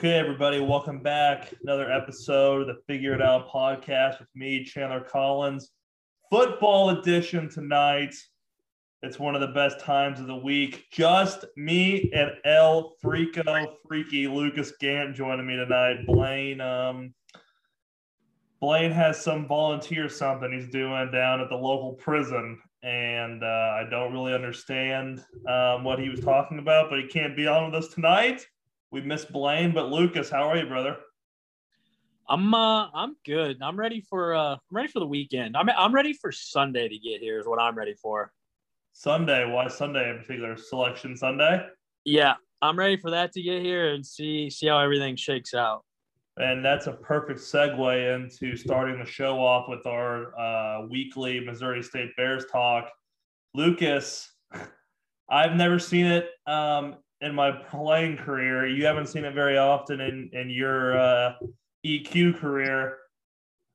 Okay, everybody, welcome back. Another episode of the Figure It Out podcast with me, Chandler Collins. Football edition tonight. It's one of the best times of the week. Just me and El Freako Freaky Lucas Gant joining me tonight. Blaine, um, Blaine has some volunteer something he's doing down at the local prison, and uh, I don't really understand um, what he was talking about, but he can't be on with us tonight. We miss Blaine, but Lucas, how are you, brother? I'm uh I'm good. I'm ready for uh I'm ready for the weekend. I'm I'm ready for Sunday to get here is what I'm ready for. Sunday. Why Sunday in particular? Selection Sunday. Yeah, I'm ready for that to get here and see see how everything shakes out. And that's a perfect segue into starting the show off with our uh, weekly Missouri State Bears talk. Lucas, I've never seen it um, in my playing career. You haven't seen it very often in in your uh, EQ career.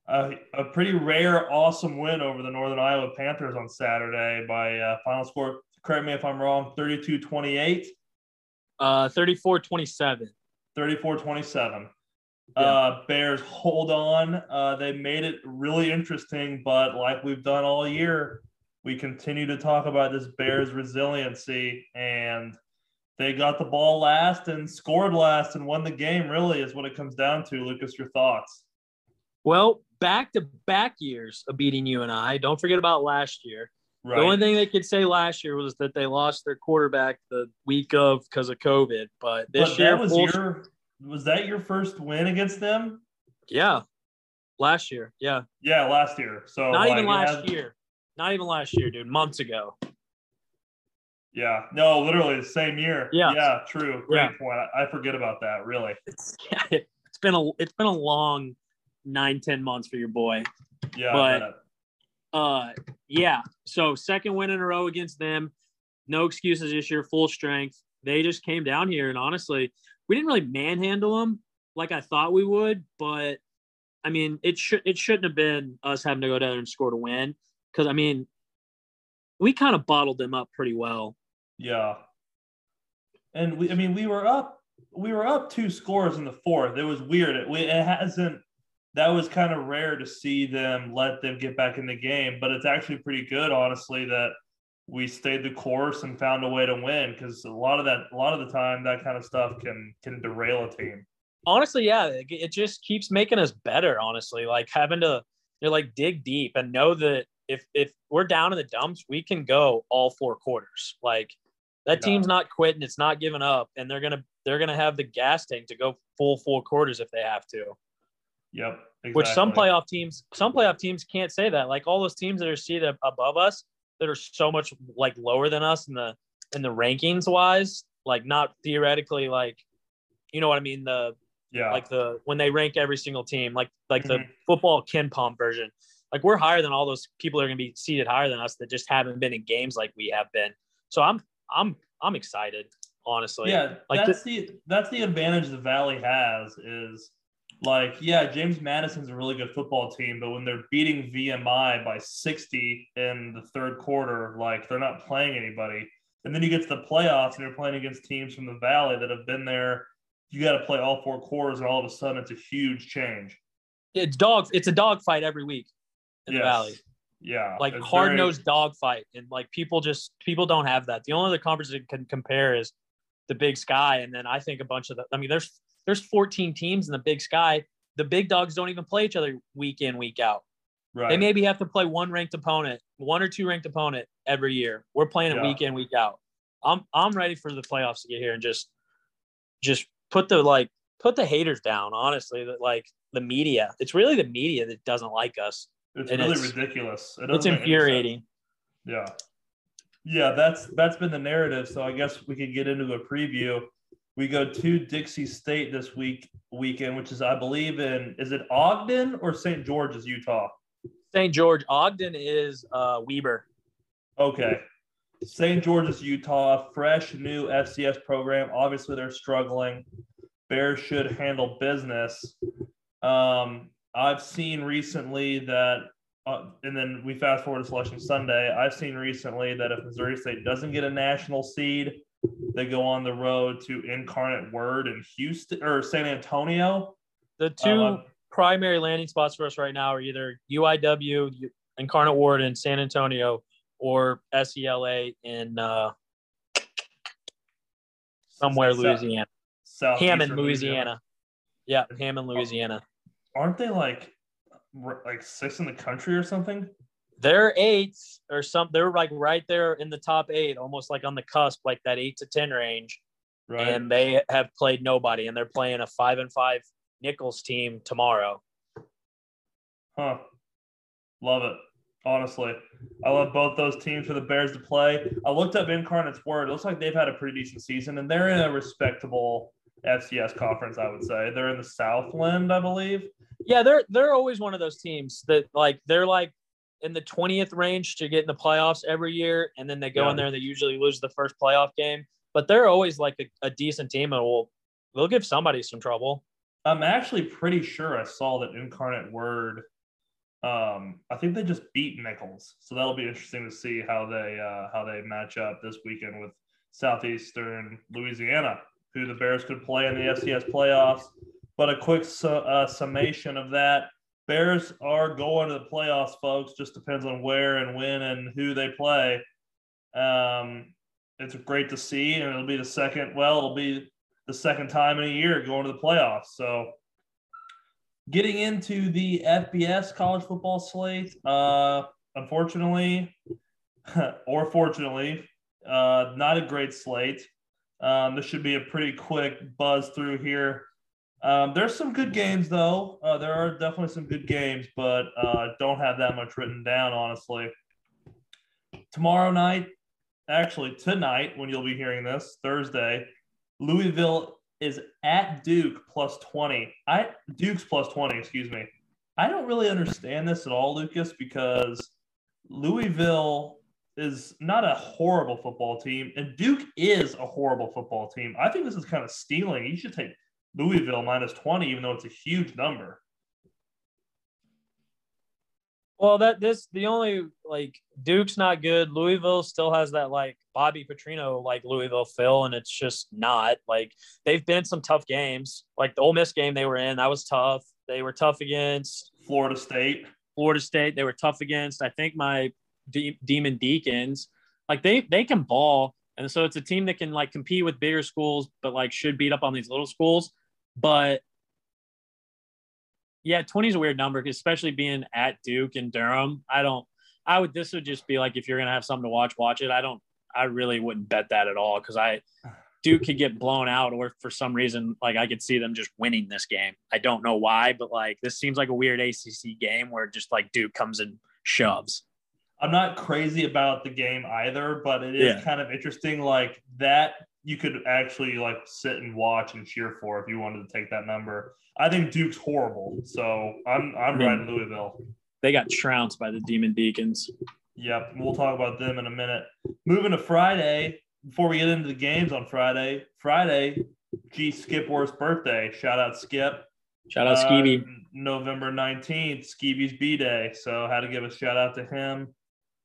Uh, a pretty rare, awesome win over the Northern Iowa Panthers on Saturday by uh, final score. Correct me if I'm wrong. 32 28. Uh 34 27. 34 27. Uh, Bears hold on. Uh, they made it really interesting, but like we've done all year, we continue to talk about this Bears resiliency, and they got the ball last and scored last and won the game. Really, is what it comes down to. Lucas, your thoughts? Well, back to back years of beating you and I. Don't forget about last year. Right. The only thing they could say last year was that they lost their quarterback the week of because of COVID. But this but year, was full- your was that your first win against them? yeah, last year, yeah, Yeah, last year. So not even like, it last year, not even last year, dude, months ago. Yeah, no, literally the same year. Yeah. yeah, true. Great Yeah. point. I, forget about that. Really. It's, it's been a it's been a long nine ten months for your boy. Yeah, But- Uh, yeah. So second win in a row against them. No excuses this year. Full strength. They just came down here, and honestly, we didn't really manhandle them like I thought we would. But I mean, it should it shouldn't have been us having to go down and score to win because I mean, we kind of bottled them up pretty well. Yeah. And we, I mean, we were up, we were up two scores in the fourth. It was weird. It, it hasn't, that was kind of rare to see them let them get back in the game, but it's actually pretty good, honestly, that we stayed the course and found a way to win because a lot of that, a lot of the time, that kind of stuff can, can derail a team. honestly, yeah, it, just keeps making us better. Honestly, like having to, you know, like dig deep and know that if if we're down in the dumps, we can go all four quarters. Like that Yeah. team's not quitting, it's not giving up, and they're gonna they're gonna have the gas tank to go full four quarters if they have to. Yep. Exactly. Which some playoff teams, some playoff teams can't say that. Like all those teams that are seated above us, that are so much like lower than us in the in the rankings wise, like not theoretically like, you know what I mean the yeah. like the when they rank every single team, like like the Mhm. football KenPom version. Like we're higher than all those people that are going to be seated higher than us that just haven't been in games like we have been. So I'm I'm I'm excited, honestly. yeah, like that's the that's the advantage the Valley has is like yeah, James Madison's a really good football team, but when they're beating VMI by 60 in the third quarter, like they're not playing anybody. And then you get to the playoffs and you're playing against teams from the Valley that have been there. You got to play all four quarters, and all of a sudden it's a huge change. It's dog. It's a dog fight every week in Yes. the valley. Yeah, Like hard nosed dog fight, and like people just people don't have that. The only other conference that can compare is the Big Sky, and then I think a bunch of the. I mean, there's there's 14 teams in the Big Sky. The big dogs don't even play each other week in week out. Right. They maybe have to play one ranked opponent, one or two ranked opponent every year. We're playing it Yeah. week in, week out. I'm I'm ready for the playoffs to get here and just just put the like put the haters down. Honestly, that like the media. It's really the media that doesn't like us. It's and really it's- ridiculous. It It's doesn't make any sense. infuriating. Yeah. Yeah, that's that's been the narrative. So I guess we could get into a preview. We go to Dixie State this week weekend, which is I believe in is it Ogden or St. George's, Utah? St. George, Ogden is uh, Weber. Okay. St. George's, Utah, fresh new FCS program. Obviously, they're struggling. Bears should handle business. Um, I've seen recently that, uh, and then we fast forward to Selection Sunday. I've seen recently that if Missouri State doesn't get a national seed, They go on the road to Incarnate Word in Houston or San Antonio. The two um, primary landing spots for us right now are either UIW, Incarnate Word in San Antonio, or SELA in uh, somewhere Louisiana. South Hammond, Louisiana. Louisiana. Yeah, Hammond, Louisiana. Aren't they like like six in the country or something? They're eight or some. They're like right there in the top eight, almost like on the cusp, like that eight to ten range. Right. And they have played nobody, and they're playing a five and five Nicholls team tomorrow. Huh. Love it. Honestly, I love both those teams for the Bears to play. I looked up Incarnate's word. It looks like they've had a pretty decent season, and they're in a respectable FCS conference. I would say they're in the Southland, I believe. Yeah, they're they're always one of those teams that like they're like in the 20th range to get in the playoffs every year, and then they go yeah. in there and they usually lose the first playoff game. But they're always like a, a decent team, and will they'll give somebody some trouble. I'm actually pretty sure I saw that Incarnate Word. Um, I think they just beat Nicholls, so that'll be interesting to see how they uh, how they match up this weekend with Southeastern Louisiana, who the Bears could play in the FCS playoffs. But a quick su- uh, summation of that: Bears are going to the playoffs, folks. Just depends on where and when and who they play. Um, it's great to see, and it'll be the second. Well, it'll be the second time in a year going to the playoffs. So, getting into the FBS college football slate, uh, unfortunately, or fortunately, uh, not a great slate. Um, this should be a pretty quick buzz through here. Um, there's some good games though. Uh, there are definitely some good games, but uh, don't have that much written down, honestly. Tomorrow night, actually tonight, when you'll be hearing this, Thursday, Louisville is at Duke plus 20. I Duke's plus 20, excuse me. I don't really understand this at all, Lucas, because Louisville is not a horrible football team, and Duke is a horrible football team. I think this is kind of stealing. You should take Louisville minus 20, even though it's a huge number. Well, that this the only like Duke's not good. Louisville still has that like Bobby Petrino like Louisville feel, and it's just not like they've been some tough games. Like the Ole Miss game they were in, that was tough. They were tough against Florida State. Florida State, they were tough against. I think my De- Demon Deacons, like they they can ball, and so it's a team that can like compete with bigger schools, but like should beat up on these little schools. But yeah, 20 is a weird number, especially being at Duke and Durham. I don't, I would, this would just be like if you're to have something to watch, watch it. I don't, I really wouldn't bet that at all because I, Duke could get blown out, or for some reason, like I could see them just winning this game. I don't know why, but like this seems like a weird ACC game where just like Duke comes and shoves. I'm not crazy about the game either, but it is yeah. kind of interesting. Like that you could actually like sit and watch and cheer for if you wanted to take that number. I think Duke's horrible, so I'm I'm riding Louisville. They got trounced by the Demon Deacons. Yep, we'll talk about them in a minute. Moving to Friday, before we get into the games on Friday, Friday, G Skipworth's birthday. Shout out Skip. Shout out uh, November 19th, Skeevy's B Day. So had to give a shout out to him.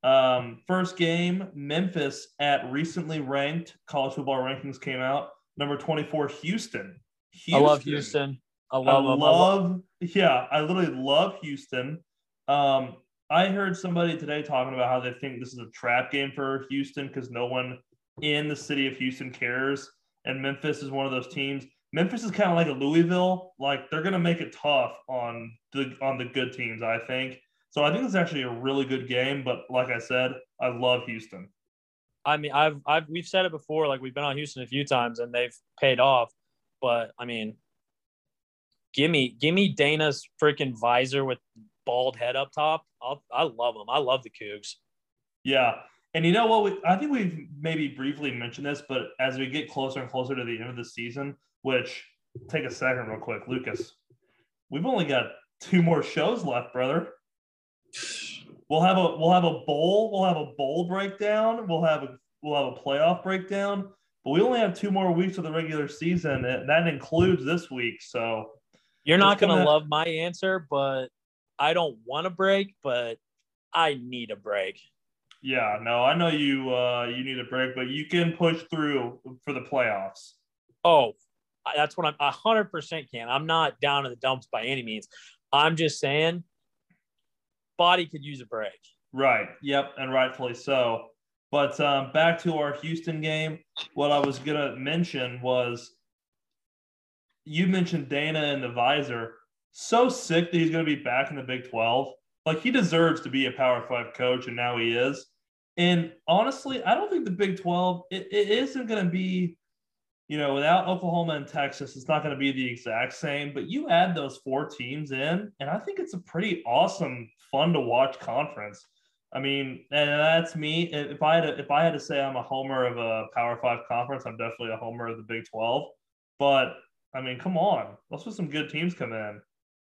Um, first game, Memphis at recently ranked college football rankings came out. Number 24, Houston. Houston. I love Houston. I love, I love, yeah, I literally love Houston. Um, I heard somebody today talking about how they think this is a trap game for Houston because no one in the city of Houston cares. And Memphis is one of those teams. Memphis is kind of like a Louisville. Like they're gonna make it tough on the on the good teams, I think. So I think it's actually a really good game. But like I said, I love Houston. I mean, I've I've we've said it before. Like we've been on Houston a few times and they've paid off. But I mean, give me give me Dana's freaking visor with bald head up top. I'll, I love them. I love the Cougs. Yeah. And you know what? We, I think we've maybe briefly mentioned this, but as we get closer and closer to the end of the season, which take a second real quick, Lucas, we've only got two more shows left, brother. We'll have a we'll have a bowl. We'll have a bowl breakdown. We'll have a we'll have a playoff breakdown. But we only have two more weeks of the regular season, and that includes this week. So you're not gonna, gonna love my answer, but I don't want a break, but I need a break. Yeah, no, I know you uh you need a break, but you can push through for the playoffs. Oh, that's what I'm a hundred percent can. I'm not down in the dumps by any means. I'm just saying body could use a break. Right. Yep, and rightfully so. But um, back to our Houston game, what I was gonna mention was you mentioned Dana and the visor. So sick that he's gonna be back in the Big 12. Like he deserves to be a Power Five coach, and now he is. And honestly, I don't think the Big 12 it, it isn't gonna be you know, without Oklahoma and Texas, it's not going to be the exact same, but you add those four teams in, and I think it's a pretty awesome, fun to watch conference. I mean, and that's me. If I had to, if I had to say I'm a homer of a Power Five conference, I'm definitely a homer of the Big Twelve. But I mean, come on, let's put some good teams come in.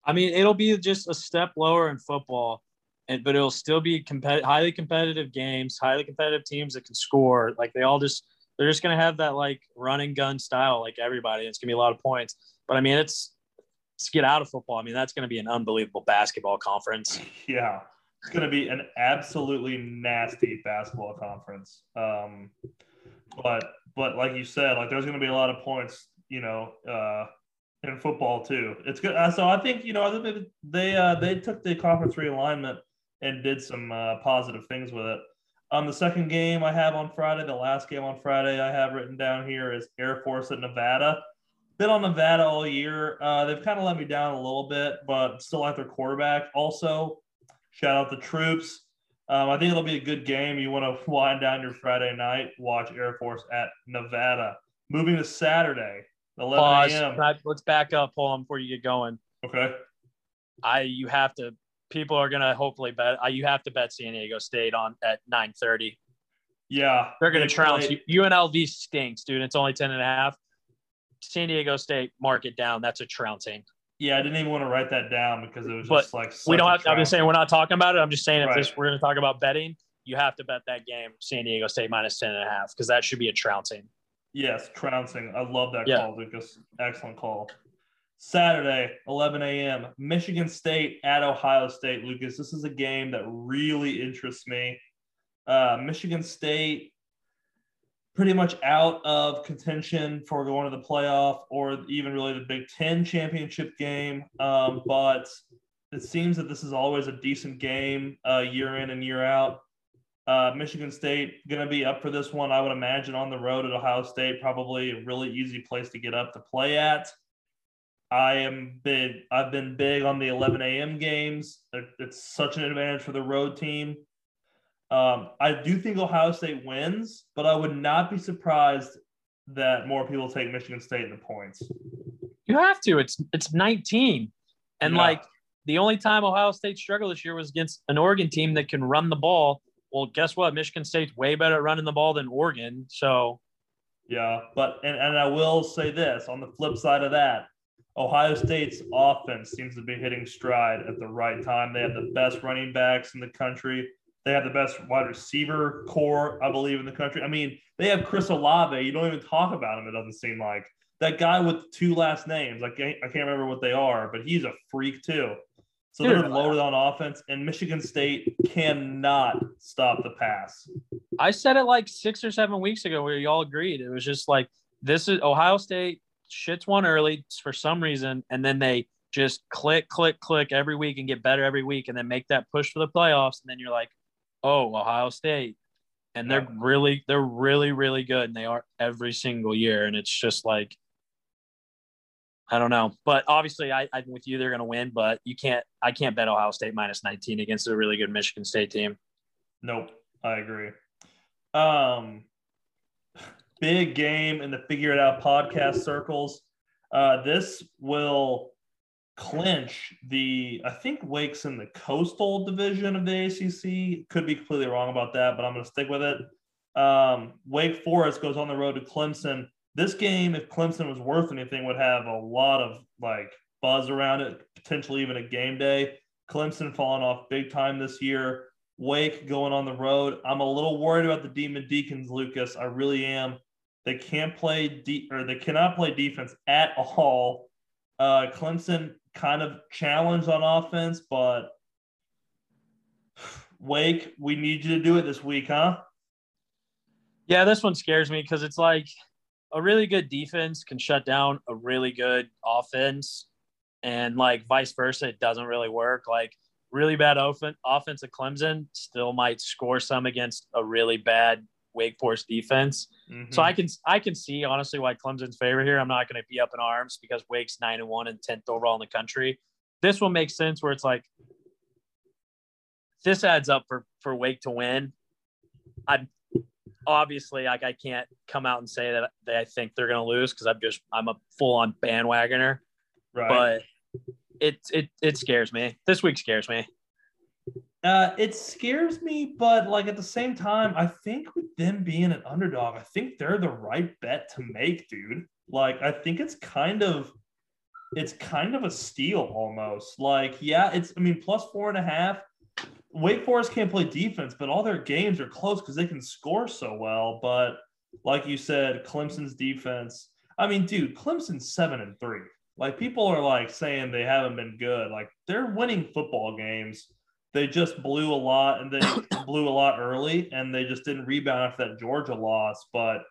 I mean, it'll be just a step lower in football, and but it'll still be competitive, highly competitive games, highly competitive teams that can score. Like they all just they're just gonna have that like run and gun style like everybody. It's gonna be a lot of points. But I mean, it's let's get out of football. I mean, that's gonna be an unbelievable basketball conference. Yeah, it's gonna be an absolutely nasty basketball conference. Um, but but like you said, like there's gonna be a lot of points. You know. Uh, in football too, it's good. Uh, so I think you know they they, uh, they took the conference realignment and did some uh, positive things with it. Um, the second game I have on Friday, the last game on Friday I have written down here is Air Force at Nevada. Been on Nevada all year. Uh, they've kind of let me down a little bit, but still like their quarterback. Also, shout out the troops. Um, I think it'll be a good game. You want to wind down your Friday night, watch Air Force at Nevada. Moving to Saturday, 11 a.m. Let's back up, on, before you get going. Okay. I you have to people are gonna hopefully bet. Uh, you have to bet San Diego State on at nine thirty. Yeah, they're gonna they trounce you. UNLV stinks, dude. It's only 10 and a half. San Diego State, mark it down. That's a trouncing. Yeah, I didn't even want to write that down because it was but just like we don't have. I'm just saying we're not talking about it. I'm just saying if right. this we're going to talk about betting, you have to bet that game San Diego State minus 10 and a half because that should be a trouncing. Yes, trouncing. I love that yeah. call, Lucas. Excellent call. Saturday, 11 a.m., Michigan State at Ohio State. Lucas, this is a game that really interests me. Uh, Michigan State pretty much out of contention for going to the playoff or even really the Big Ten championship game. Um, but it seems that this is always a decent game uh, year in and year out. Uh, Michigan State going to be up for this one, I would imagine, on the road at Ohio State. Probably a really easy place to get up to play at. I am big. I've been big on the 11 a.m. games. It's such an advantage for the road team. Um, I do think Ohio State wins, but I would not be surprised that more people take Michigan State in the points. You have to. It's it's 19, and yeah. like the only time Ohio State struggled this year was against an Oregon team that can run the ball. Well, guess what? Michigan State's way better at running the ball than Oregon. So, yeah, but and, and I will say this on the flip side of that, Ohio State's offense seems to be hitting stride at the right time. They have the best running backs in the country. They have the best wide receiver corps, I believe, in the country. I mean, they have Chris Olave. You don't even talk about him, it doesn't seem like. That guy with two last names, I can't, I can't remember what they are, but he's a freak too. So they're loaded on offense, and Michigan State cannot stop the pass. I said it like six or seven weeks ago where you all agreed. It was just like, this is Ohio State shits one early for some reason, and then they just click, click, click every week and get better every week, and then make that push for the playoffs. And then you're like, oh, Ohio State, and they're really, they're really, really good, and they are every single year. And it's just like, I don't know, but obviously, I, I'm with you. They're going to win, but you can't. I can't bet Ohio State minus 19 against a really good Michigan State team. Nope, I agree. Um, big game in the Figure It Out podcast circles. Uh, this will clinch the, I think Wake's in the coastal division of the ACC. Could be completely wrong about that, but I'm going to stick with it. Um, Wake Forest goes on the road to Clemson. This game, if Clemson was worth anything, would have a lot of like buzz around it, potentially even a game day. Clemson falling off big time this year. Wake going on the road. I'm a little worried about the Demon Deacons, Lucas. I really am. They can't play de- or they cannot play defense at all. Uh, Clemson kind of challenged on offense, but Wake, we need you to do it this week, huh? Yeah, this one scares me because it's like a really good defense can shut down a really good offense, and like vice versa, it doesn't really work. Like really bad offen- offense at Clemson still might score some against a really bad Wake Forest defense. Mm-hmm. So I can I can see honestly why Clemson's favorite here. I'm not going to be up in arms because Wake's nine and one and tenth overall in the country. This one makes sense where it's like this adds up for for Wake to win. I'm obviously like I can't come out and say that, that I think they're going to lose because I'm just I'm a full on bandwagoner. Right. But it it it scares me. This week scares me. Uh, it scares me, but like at the same time, I think with them being an underdog, I think they're the right bet to make, dude. Like I think it's kind of it's kind of a steal almost. Like, yeah, it's I mean, plus four and a half. Wake Forest can't play defense, but all their games are close because they can score so well. But like you said, Clemson's defense. I mean, dude, Clemson's seven and three. Like people are like saying they haven't been good. Like they're winning football games. They just blew a lot and they blew a lot early and they just didn't rebound after that Georgia loss. But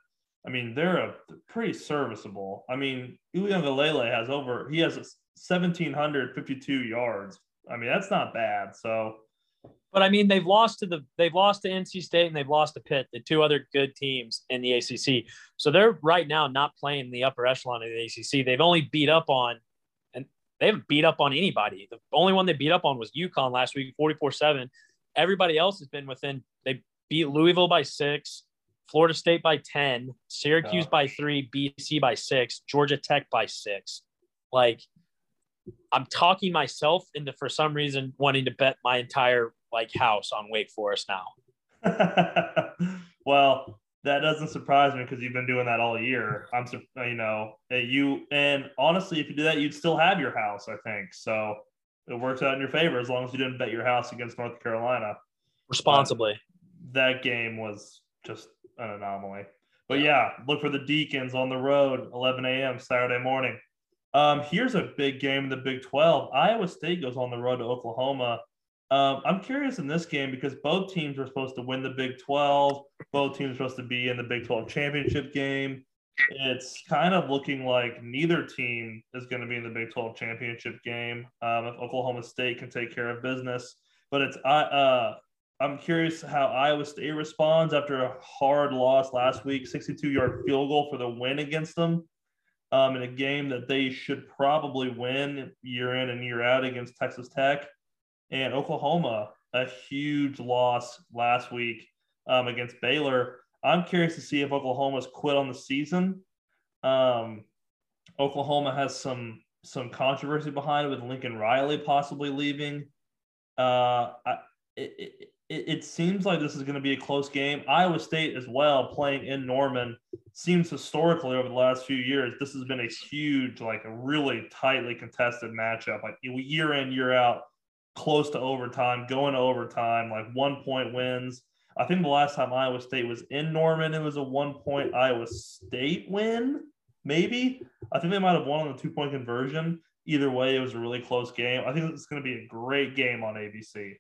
I mean, they're a pretty serviceable. I mean, Uiagalelei has over he has 1752 yards. I mean, that's not bad. So but I mean, they've lost to the they've lost to NC State and they've lost to Pitt, the two other good teams in the ACC. So they're right now not playing the upper echelon of the ACC. They've only beat up on, they haven't beat up on anybody. The only one they beat up on was UConn last week, forty four seven. Everybody else has been within. They beat Louisville by six, Florida State by ten, Syracuse by three, BC by six, Georgia Tech by six. Like I'm talking myself into for some reason wanting to bet my entire like house on Wake Forest now. well, that doesn't surprise me because you've been doing that all year. I'm, you know, you and honestly, if you do that, you'd still have your house. I think so. It works out in your favor as long as you didn't bet your house against North Carolina responsibly. But that game was just an anomaly. But yeah, look for the Deacons on the road, 11 a.m. Saturday morning. Um, here's a big game in the Big 12. Iowa State goes on the road to Oklahoma. Um, I'm curious in this game because both teams are supposed to win the Big 12. Both teams are supposed to be in the Big 12 championship game. It's kind of looking like neither team is going to be in the Big 12 championship game um, if Oklahoma State can take care of business. But it's uh, I'm curious how Iowa State responds after a hard loss last week, 62 yard field goal for the win against them um, in a game that they should probably win year in and year out against Texas Tech and Oklahoma, a huge loss last week um, against Baylor. I'm curious to see if Oklahoma's quit on the season. Um, Oklahoma has some some controversy behind it with Lincoln Riley possibly leaving. Uh, I, it, it, it seems like this is going to be a close game. Iowa State as well playing in Norman seems historically over the last few years this has been a huge, like a really tightly contested matchup, like year in year out close to overtime, going to overtime, like one point wins. I think the last time Iowa State was in Norman, it was a one point Iowa State win, maybe. I think they might have won on the two point conversion. Either way, it was a really close game. I think it's going to be a great game on ABC.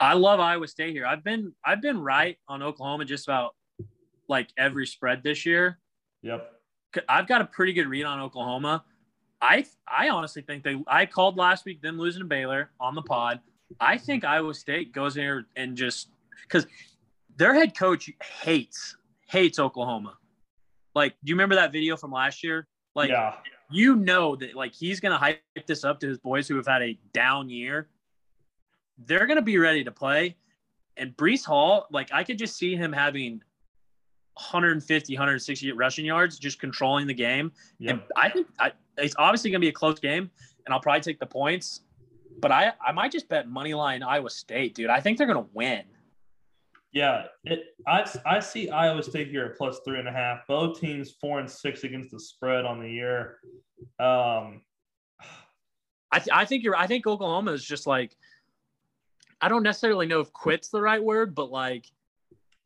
I love Iowa State here. I've been I've been right on Oklahoma just about like every spread this year. Yep. I've got a pretty good read on Oklahoma. I I honestly think they I called last week them losing to Baylor on the pod. I think Iowa State goes there and just because their head coach hates hates Oklahoma. Like, do you remember that video from last year? Like, yeah. you know that like he's gonna hype this up to his boys who have had a down year. They're gonna be ready to play. And Breece Hall, like I could just see him having 150, 160 rushing yards, just controlling the game. Yep. And I think I, it's obviously going to be a close game, and I'll probably take the points. But I, I might just bet money line Iowa State, dude. I think they're going to win. Yeah, it. I, I see Iowa State here at plus three and a half. Both teams four and six against the spread on the year. Um, I, th- I think you're. I think Oklahoma is just like. I don't necessarily know if "quit's" the right word, but like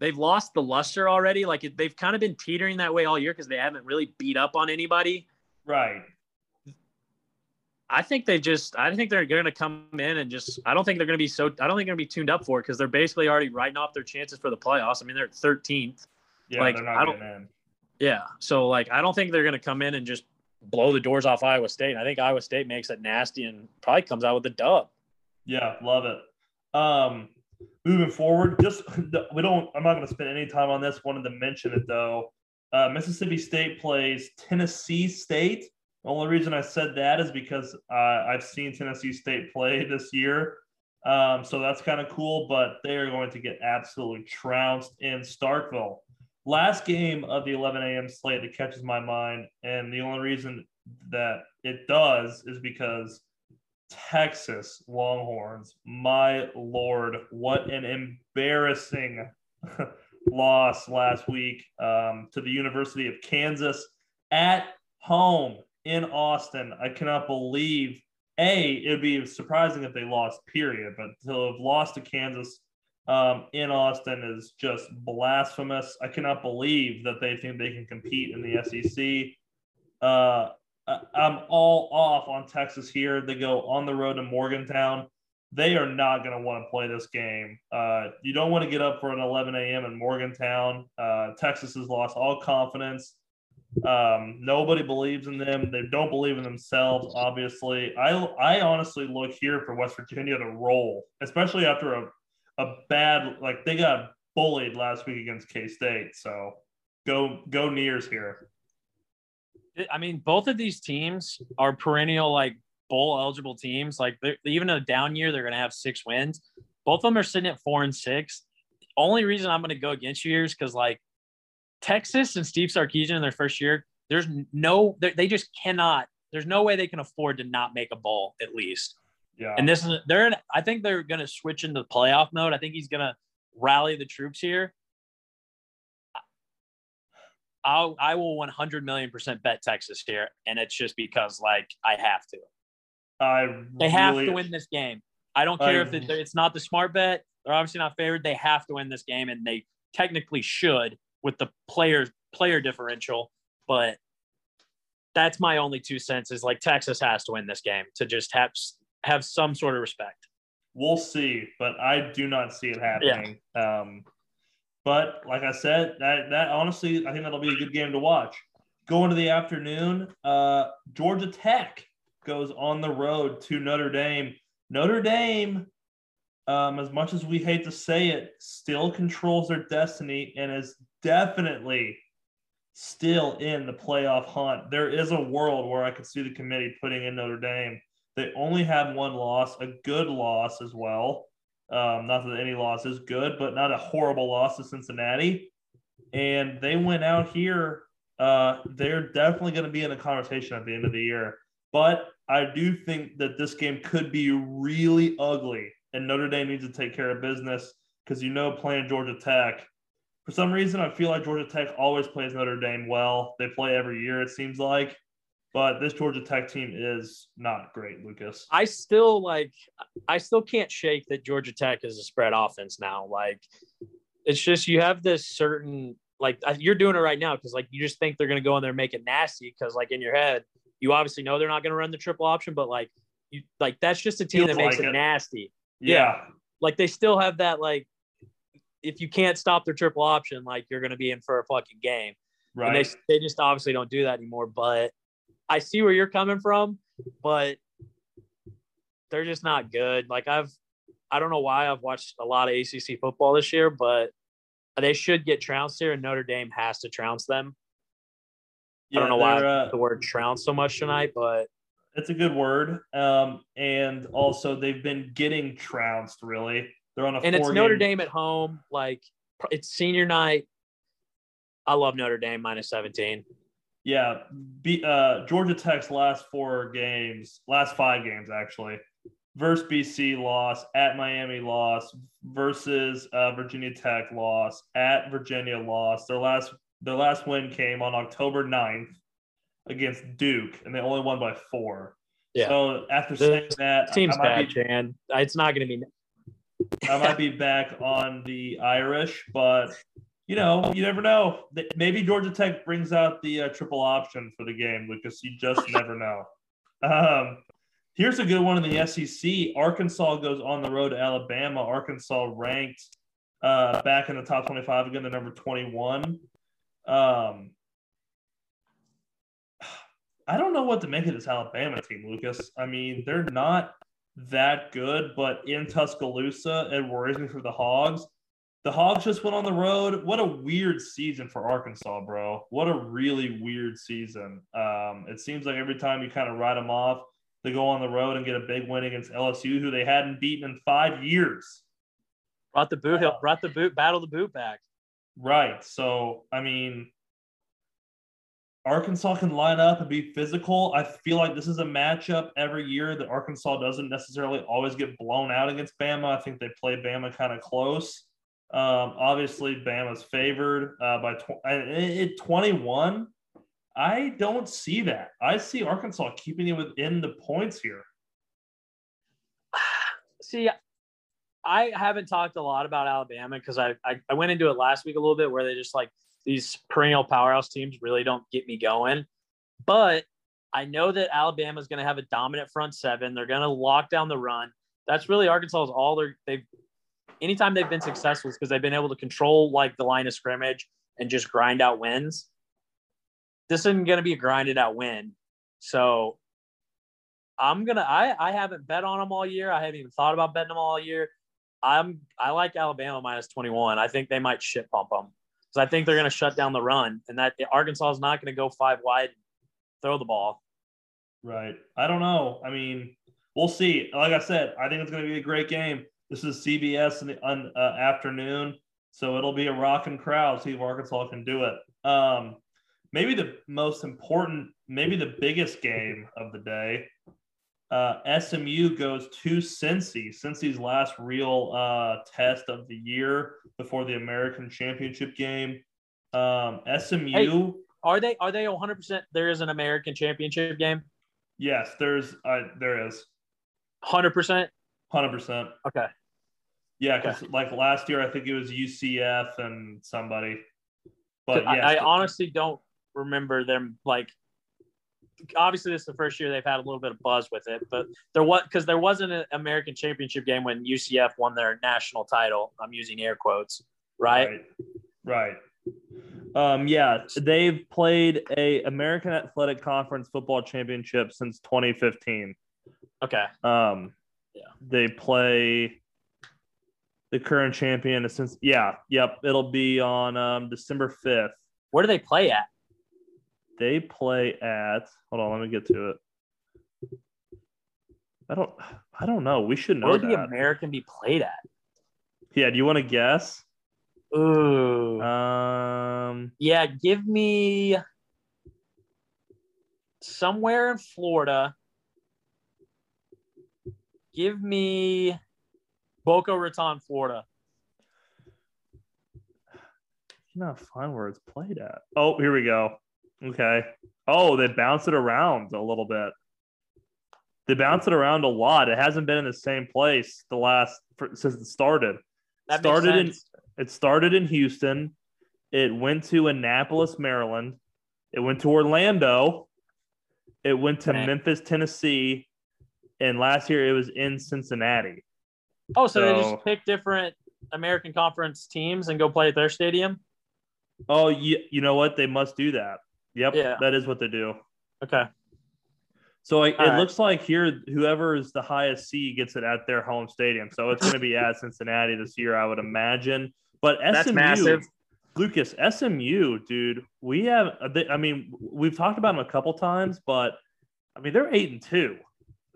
they've lost the luster already. Like they've kind of been teetering that way all year because they haven't really beat up on anybody. Right. I think they just. I think they're going to come in and just. I don't think they're going to be so. I don't think they're going to be tuned up for it because they're basically already writing off their chances for the playoffs. I mean, they're 13th. Yeah, like, they're not getting in. Yeah, so like, I don't think they're going to come in and just blow the doors off Iowa State. And I think Iowa State makes it nasty and probably comes out with a dub. Yeah, love it. Um, moving forward, just we don't. I'm not going to spend any time on this. Wanted to mention it though. Uh, Mississippi State plays Tennessee State. The only reason I said that is because uh, I've seen Tennessee State play this year. Um, so that's kind of cool, but they are going to get absolutely trounced in Starkville. Last game of the 11 a.m. slate that catches my mind, and the only reason that it does is because Texas Longhorns, my lord, what an embarrassing loss last week um, to the University of Kansas at home in Austin. I cannot believe a it would be surprising if they lost, period, but to have lost to Kansas um, in Austin is just blasphemous. I cannot believe that they think they can compete in the SEC. Uh, I'm all off on Texas here. They go on the road to Morgantown. They are not going to want to play this game. Uh, you don't want to get up for an 11 a.m. in Morgantown. Uh, Texas has lost all confidence. Um, nobody believes in them. They don't believe in themselves. Obviously, I I honestly look here for West Virginia to roll, especially after a a bad like they got bullied last week against K State. So go go Nears here. I mean, both of these teams are perennial like bowl eligible teams. Like even a down year, they're going to have six wins. Both of them are sitting at four and six. Only reason I'm going to go against you here is because like Texas and Steve Sarkisian in their first year, there's no, they just cannot. There's no way they can afford to not make a bowl at least. Yeah. And this is they're in, I think they're going to switch into the playoff mode. I think he's going to rally the troops here. I'll, I will 100 million percent bet Texas here, and it's just because like I have to. I they have to win this game. I don't care I, if it, it's not the smart bet. They're obviously not favored. They have to win this game, and they technically should with the player player differential. But that's my only two cents. Is like Texas has to win this game to just have have some sort of respect. We'll see, but I do not see it happening. Yeah. Um, but like I said, that that honestly, I think that'll be a good game to watch. Going to the afternoon, uh, Georgia Tech goes on the road to Notre Dame. Notre Dame, um, as much as we hate to say it, still controls their destiny and is definitely still in the playoff hunt. There is a world where I could see the committee putting in Notre Dame. They only have one loss, a good loss as well. Um, not that any loss is good, but not a horrible loss to Cincinnati. And they went out here. Uh, they're definitely going to be in the conversation at the end of the year. But I do think that this game could be really ugly, and Notre Dame needs to take care of business because you know playing Georgia Tech. For some reason, I feel like Georgia Tech always plays Notre Dame well. They play every year, it seems like. But this Georgia Tech team is not great, Lucas. I still like I still can't shake that Georgia Tech is a spread offense now. Like it's just you have this certain like you're doing it right now because like you just think they're gonna go in there and make it nasty because like in your head you obviously know they're not gonna run the triple option, but like you like that's just a team Feels that makes like it, it, nasty. Yeah. yeah. Like they still have that like if you can't stop their triple option, like you're gonna be in for a fucking game. Right. And they they just obviously don't do that anymore. But I see where you're coming from, but they're just not good. Like I've, I don't know why I've watched a lot of ACC football this year, but they should get trounced here, and Notre Dame has to trounce them. Yeah, I don't know why uh, the word trounce so much tonight, but it's a good word. Um, and also they've been getting trounced really. They're on a and it's Notre Dame at home. Like it's senior night. I love Notre Dame minus 17. Yeah, B, uh, Georgia Tech's last four games, last five games actually, versus BC loss, at Miami loss, versus uh, Virginia Tech loss, at Virginia loss. Their last their last win came on October 9th against Duke, and they only won by four. Yeah. So after saying that, team's bad, be. It's not going to be. I might be back on the Irish, but you know, you never know. Maybe Georgia Tech brings out the uh, triple option for the game, Lucas. You just never know. Um, Here's a good one in the SEC. Arkansas goes on the road to Alabama. Arkansas ranked uh, back in the top 25 again, the number 21. Um, I don't know what to make of this Alabama team, Lucas. I mean, they're not that good, but in Tuscaloosa, it worries me for the Hogs. The Hogs just went on the road. What a weird season for Arkansas, bro. What a really weird season. Um, it seems like every time you kind of write them off, they go on the road and get a big win against LSU, who they hadn't beaten in five years. Brought the boot, brought the boot, battle the boot back. Right. So, I mean, Arkansas can line up and be physical. I feel like this is a matchup every year that Arkansas doesn't necessarily always get blown out against Bama. I think they play Bama kind of close. Um, obviously, Bama's favored uh, by tw- at 21. I don't see that. I see Arkansas keeping it within the points here. See, I haven't talked a lot about Alabama because I, I, I went into it last week a little bit where they just like these perennial powerhouse teams really don't get me going. But I know that Alabama is going to have a dominant front seven. They're going to lock down the run. That's really Arkansas's all they're they've anytime they've been successful is because they've been able to control like the line of scrimmage and just grind out wins. This isn't going to be a grinded out win. So I'm gonna I I haven't bet on them all year. I haven't even thought about betting them all year. I'm I like Alabama minus 21. I think they might shit pump them because I think they're going to shut down the run, and that Arkansas is not going to go five wide, and throw the ball. Right. I don't know. I mean, we'll see. Like I said, I think it's going to be a great game. This is CBS in the uh, afternoon, so it'll be a rocking crowd. See if Arkansas can do it. Um, maybe the most important, maybe the biggest game of the day uh, SMU goes to Cincy. Cincy's last real uh, test of the year before the American Championship game. Um, SMU. Hey, are they are they 100? percent There is an American Championship game. Yes, there's uh, there is. 100 percent. Hundred percent. Okay. Yeah, because like last year, I think it was UCF and somebody. But yes, I, I honestly don't remember them like obviously this is the first year they've had a little bit of buzz with it, but there was because there wasn't an American Championship game when UCF won their national title. I'm using air quotes, right? Right. right. Um, yeah, they've played a American Athletic Conference football championship since 2015. Okay. Um, yeah, they play the current champion since yeah, yep. It'll be on um, December 5th. Where do they play at? They play at. Hold on, let me get to it. I don't. I don't know. We should know Where would the American be played at? Yeah. Do you want to guess? Ooh. Um. Yeah. Give me somewhere in Florida. Give me Boca Raton, Florida. Know, find where it's played at. Oh, here we go. Okay. Oh, they bounce it around a little bit. They bounce it around a lot. It hasn't been in the same place the last for, since it started. That started in it started in Houston. It went to Annapolis, Maryland. It went to Orlando. It went to Memphis, Tennessee, and last year it was in Cincinnati. Oh, so, so they just pick different American Conference teams and go play at their stadium? Oh, you, you know what? They must do that. Yep. Yeah. That is what they do. Okay. So it, it right. looks like here, whoever is the highest seed gets it at their home stadium. So it's going to be at Cincinnati this year, I would imagine. But SMU, That's massive. Lucas, SMU, dude, we have. I mean, we've talked about them a couple times, but I mean, they're eight and two.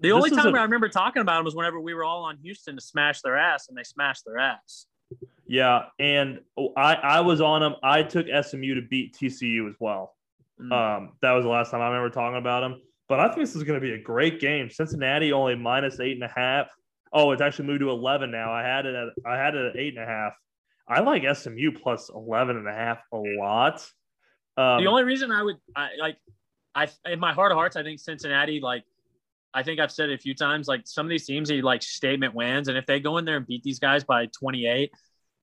The only time a, I remember talking about them was whenever we were all on Houston to smash their ass, and they smashed their ass. Yeah, and I I was on them. I took SMU to beat TCU as well. Mm. Um, that was the last time I remember talking about them. But I think this is going to be a great game. Cincinnati only minus eight and a half. Oh, it's actually moved to 11 now. I had it at I had it at eight and a half. I like SMU plus 11 and a half a lot. Um, the only reason I would I, like, I in my heart of hearts, I think Cincinnati. Like, I think I've said it a few times. Like some of these teams, they like statement wins, and if they go in there and beat these guys by 28,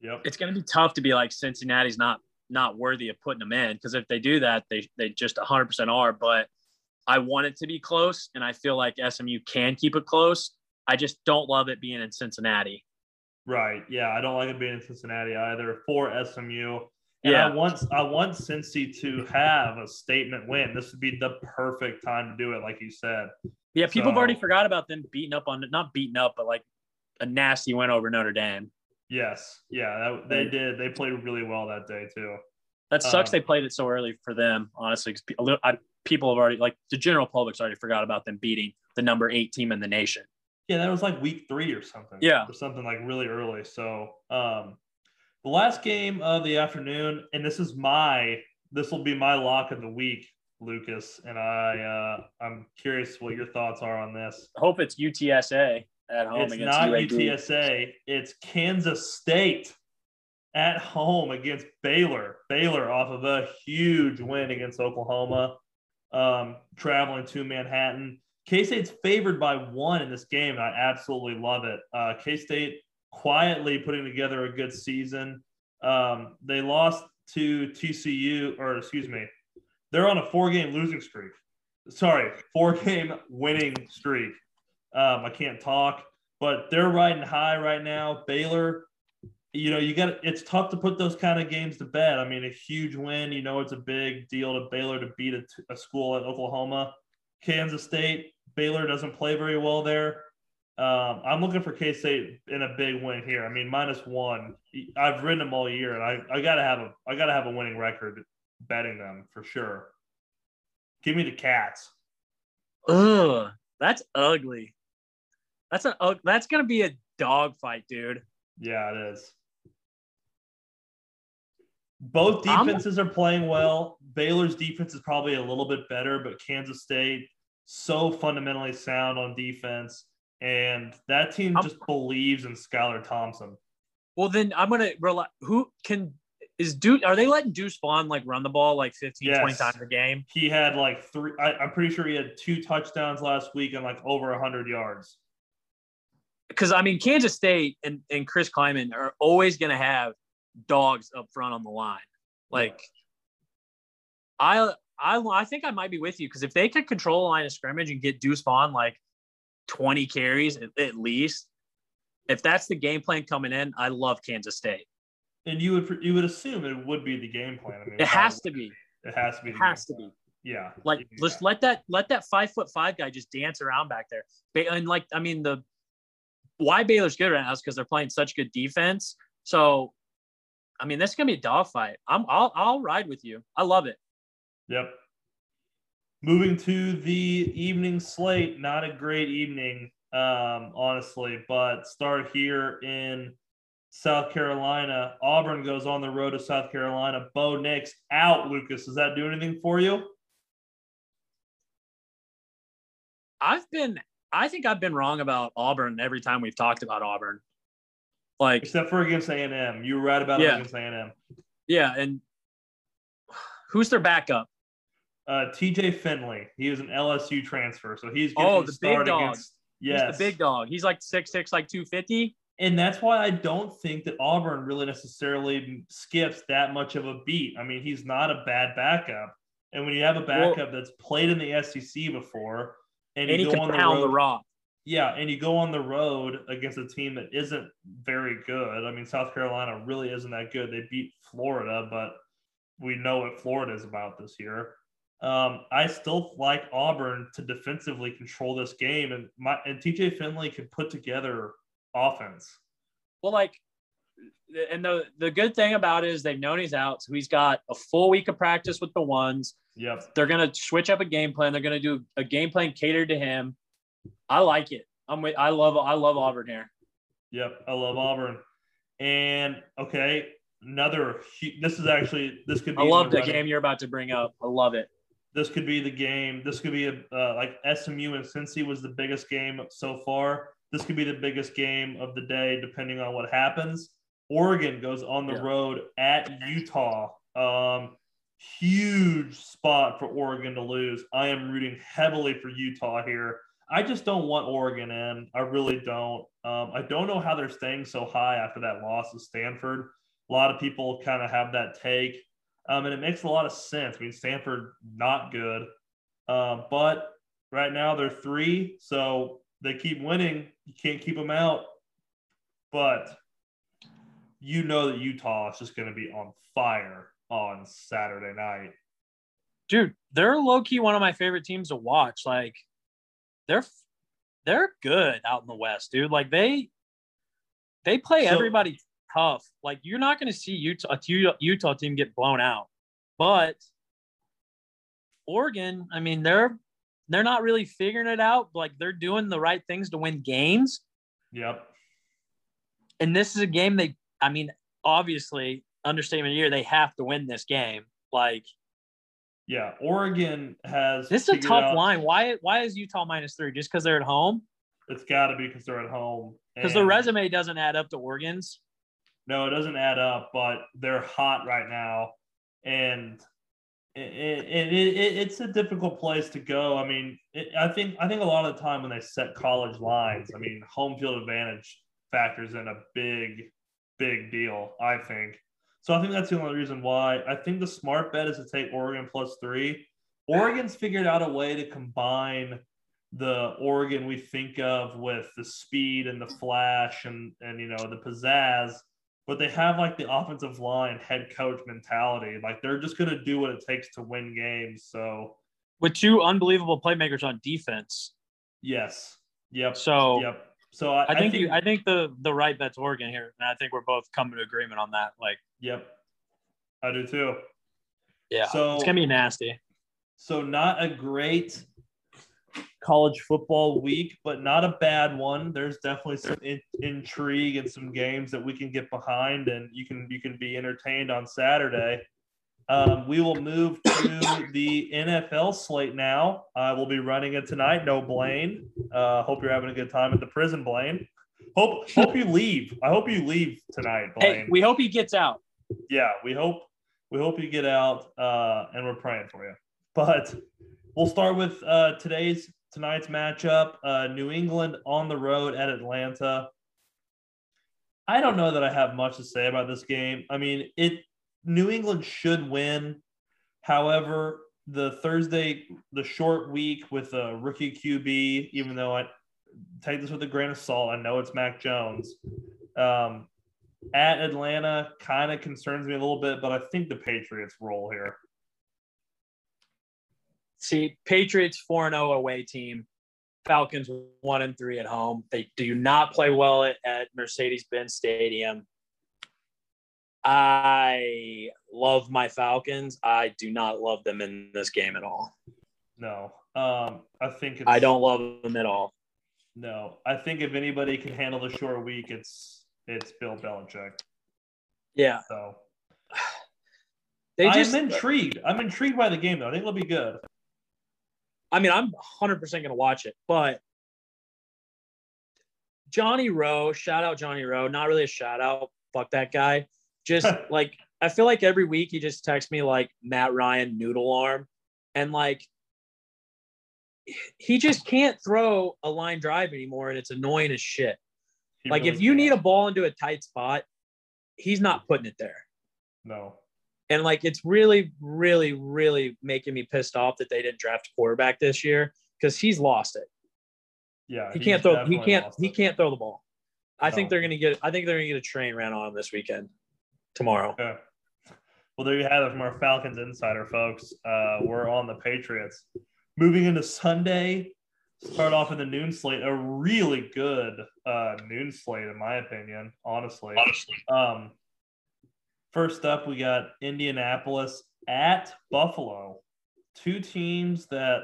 yep. it's going to be tough to be like Cincinnati's not not worthy of putting them in because if they do that, they they just 100% are. But I want it to be close, and I feel like SMU can keep it close. I just don't love it being in Cincinnati. Right. Yeah, I don't like it being in Cincinnati either for SMU. And Yeah. I want I want Cincy to have a statement win. This would be the perfect time to do it, like you said. Yeah, people have already forgot about them beating up on not beating up, but like a nasty win over Notre Dame. Yes. Yeah, that, they did. They played really well that day too. That sucks. Um, they played it so early for them, honestly. 'cause pe- little- I, people have already like the general public's already forgot about them beating the number eight team in the nation. Yeah, that was like week three or something. Yeah. Or something like really early. So um the last game of the afternoon, and this is my this will be my lock of the week, Lucas. And I uh I'm curious what your thoughts are on this. Hope it's UTSA at home It's against not UAB. UTSA. It's Kansas State at home against Baylor. Baylor off of a huge win against Oklahoma, um, traveling to Manhattan. K State's favored by one in this game, and I absolutely love it. Uh, K State quietly putting together a good season. Um, they lost to TCU, or excuse me, they're on a four game losing streak. Sorry, four game winning streak. Um, I can't talk, but they're riding high right now. Baylor, you know, you got it's tough to put those kind of games to bed. I mean, a huge win, you know, it's a big deal to Baylor to beat a, a school at Oklahoma. Kansas State, Baylor doesn't play very well there. Um, I'm looking for K State in a big win here. I mean, minus one. I've ridden them all year, and I, I gotta have a I gotta have a winning record betting them for sure. Give me the Cats. Ugh, that's ugly. That's a ug- that's gonna be a dog fight, dude. Yeah, it is. Both I'm- defenses are playing well. Baylor's defense is probably a little bit better, but Kansas State so fundamentally sound on defense, and that team I'm- just believes in Skylar Thompson. Well, then I'm gonna rely. Who can is Deuce? Are they letting Deuce Vaughn like run the ball like 15, 20 times a game? He had like three. I, I'm pretty sure he had two touchdowns last week and like over hundred yards. Because I mean, Kansas State and, and Chris Klieman are always gonna have dogs up front on the line. Like, I I I think I might be with you because if they could control the line of scrimmage and get Deuce Vaughn like 20 carries at, at least, if that's the game plan coming in, I love Kansas State. And you would you would assume it would be the game plan. I mean, It has to be. It has to be. It has to be. Yeah. Like, Yeah. let's let that let that five foot five guy just dance around back there. And like, I mean, the why Baylor's good right now is because they're playing such good defense. So, I mean, this is gonna be a dogfight. I'm I'll I'll ride with you. I love it. Yep. Moving to the evening slate, not a great evening, um, honestly, but start here in South Carolina. Auburn goes on the road to South Carolina. Bo Nix out. Lucas, does that do anything for you? I've been I think I've been wrong about Auburn every time we've talked about Auburn. Like, Except for against A and M, you were right about Yeah. against A and M. yeah, and who's their backup? Uh, T.J. Finley, he was an LSU transfer, so he's Oh, the started big dog. against. Yes, He's the big dog. He's like six six, like two fifty. And that's why I don't think that Auburn really necessarily skips that much of a beat. I mean, he's not a bad backup, and when you have a Well- backup that's played in the SEC before, and, And you go on the road, the rock. yeah, and you go on the road against a team that isn't very good. I mean, South Carolina really isn't that good. They beat Florida, but we know what Florida is about this year. Um, I still like Auburn to defensively control this game, and my and TJ Finley can put together offense. Well, like, and the the good thing about it is they've known he's out, so he's got a full week of practice with the ones. Yep. They're gonna switch up a game plan. They're gonna do a game plan catered to him. I like it. I'm with. I love. I love Auburn here. Yep, I love Auburn. And okay, another. This is actually this could be. I love the game you're about to bring up. I love it. This could be the game. This could be a uh, like SMU and Cincy was the biggest game so far. This could be the biggest game of the day, depending on what happens. Oregon goes on the Yeah. road at Utah. Um, huge spot for Oregon to lose. I am rooting heavily for Utah here. I just don't want Oregon in. I really don't. Um, I don't know how they're staying so high after that loss to Stanford. A lot of people kind of have that take, um, and it makes a lot of sense. I mean, Stanford not good. Um, but right now they're three, so they keep winning. You can't keep them out. But you know that Utah is just going to be on fire on Saturday night. Dude, they're low key one of my favorite teams to watch. Like, they're they're good out in the West, dude. Like they they play so, everybody tough. Like you're not going to see Utah a Utah team get blown out, but Oregon, I mean, they're they're not really figuring it out. Like they're doing the right things to win games. Yep. And this is a game they, I mean, obviously, understatement of the year, they have to win this game. Like, yeah, Oregon has. This is a tough out, line. Why? Why is Utah minus three? Just because they're at home? It's got to be because they're at home. Because the resume doesn't add up to Oregon's. No, it doesn't add up. But they're hot right now, and it, it, it, it's a difficult place to go. I mean, I think I think a lot of the time when they set college lines, I mean, home field advantage factors in a big, big deal. I think so. I think that's the only reason why. I think the smart bet is to take Oregon plus three. Oregon's figured out a way to combine the Oregon we think of with the speed and the flash and and you know the pizzazz but they have like the offensive line head coach mentality. Like they're just going to do what it takes to win games. So with two unbelievable playmakers on defense. Yes. Yep. So yep. So I, I think, I think you, I think the the right bet's Oregon here, and I think we're both coming to agreement on that. Like. Yep. I do too. Yeah. So it's gonna be nasty. So not a great college football week, but not a bad one. There's definitely some in- intrigue and some games that we can get behind, and you can you can be entertained on Saturday. Um, we will move to the NFL slate now. Uh, we'll be running it tonight. No Blaine. Uh, hope you're having a good time at the prison, Blaine. Hope hope you leave. I hope you leave tonight, Blaine. Hey, we hope he gets out. Yeah, we hope we hope you get out, uh, and we're praying for you. But we'll start with uh, today's tonight's matchup uh, New England on the road at Atlanta. I don't know that I have much to say about this game. I mean, it New England should win. However, the Thursday, the short week with a rookie QB, even though I take this with a grain of salt, I know it's Mac Jones. Um, at Atlanta kind of concerns me a little bit, but I think the Patriots roll here. See, Patriots 4 0 away team. Falcons 1 and 3 at home. They do not play well at, at Mercedes Benz Stadium. I love my Falcons. I do not love them in this game at all. No. Um, I think I don't love them at all. No. I think if anybody can handle the short week, it's it's Bill Belichick. Yeah. So they just, I'm intrigued. I'm intrigued by the game though. I think it'll be good. I mean, I'm 100% going to watch it, but Johnny Rowe, shout out Johnny Rowe, not really a shout out. Fuck that guy. Just like, I feel like every week he just texts me like Matt Ryan noodle arm. And like, he just can't throw a line drive anymore. And it's annoying as shit. He like, really if you can. need a ball into a tight spot, he's not putting it there. No. And like it's really, really, really making me pissed off that they didn't draft a quarterback this year because he's lost it. Yeah, he can't throw. He can't. He can't throw the ball. I no. think they're gonna get. I think they're gonna get a train ran on him this weekend, tomorrow. Yeah. Well, there you have it from our Falcons insider, folks. Uh, we're on the Patriots. Moving into Sunday, start off in the noon slate. A really good uh, noon slate, in my opinion. Honestly, honestly. Um, First up, we got Indianapolis at Buffalo. Two teams that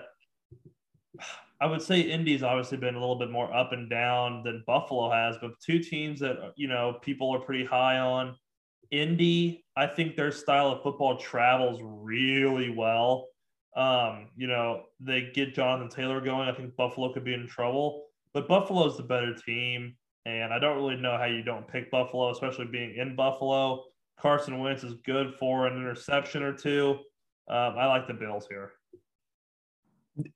I would say Indy's obviously been a little bit more up and down than Buffalo has, but two teams that you know people are pretty high on. Indy, I think their style of football travels really well. Um, you know, they get Jonathan Taylor going. I think Buffalo could be in trouble, but Buffalo's the better team. And I don't really know how you don't pick Buffalo, especially being in Buffalo. Carson Wentz is good for an interception or two. Um, I like the Bills here.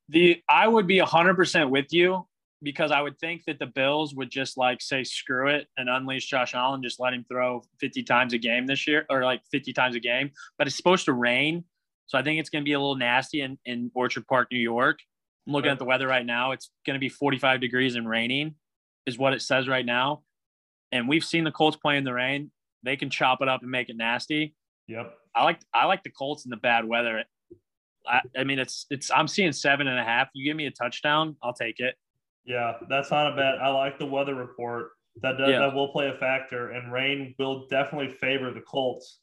The I would be hundred percent with you because I would think that the Bills would just like say screw it and unleash Josh Allen, just let him throw fifty times a game this year or like fifty times a game. But it's supposed to rain, So I think it's going to be a little nasty in, in Orchard Park, New York. I'm looking at the weather right now. It's going to be 45 degrees and raining, is what it says right now. And we've seen the Colts play in the rain. They can chop it up and make it nasty. Yep. I like I like the Colts in the bad weather. I, I mean, it's it's I'm seeing seven and a half. You give me a touchdown, I'll take it. Yeah, that's not a bad. I like the weather report. That does, Yeah. that will play a factor, and rain will definitely favor the Colts.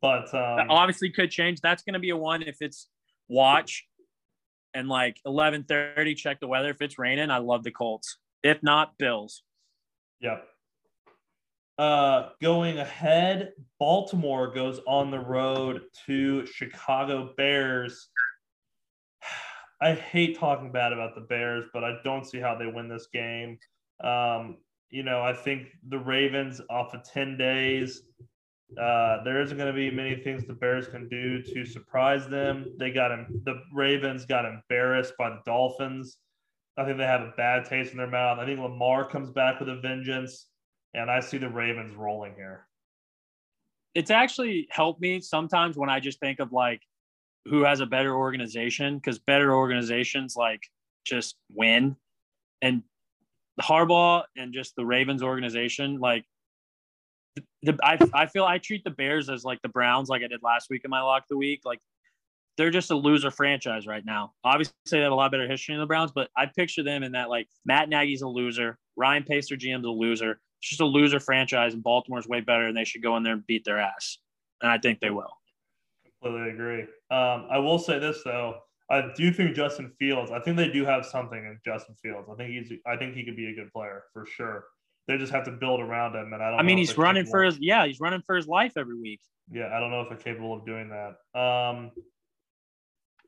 But That um, obviously could change. That's going to be a one if it's watch and like 11:30 check the weather if it's raining I love the Colts. If not Bills. Yep. Uh, going ahead, Baltimore goes on the road to Chicago Bears. I hate talking bad about the Bears, but I don't see how they win this game. Um, you know, I think the Ravens off of 10 days, uh, there isn't going to be many things the Bears can do to surprise them. They got the Ravens got embarrassed by the Dolphins. I think they have a bad taste in their mouth. I think Lamar comes back with a vengeance, and I see the Ravens rolling here. It's actually helped me sometimes when I just think of like who has a better organization because better organizations like just win. And the Harbaugh and just the Ravens organization, like the, I, I feel I treat the Bears as like the Browns, like I did last week in my lock the week. Like they're just a loser franchise right now. Obviously, they have a lot better history than the Browns, but I picture them in that like Matt Nagy's a loser, Ryan Pace, GM's a loser. It's just a loser franchise, and Baltimore's way better, and they should go in there and beat their ass. And I think they will. Completely agree. Um, I will say this though, I do think Justin Fields. I think they do have something in Justin Fields. I think he's. I think he could be a good player for sure. They just have to build around him, and I don't. I mean, he's running capable- for his yeah, he's running for his life every week. Yeah, I don't know if they're capable of doing that. Um,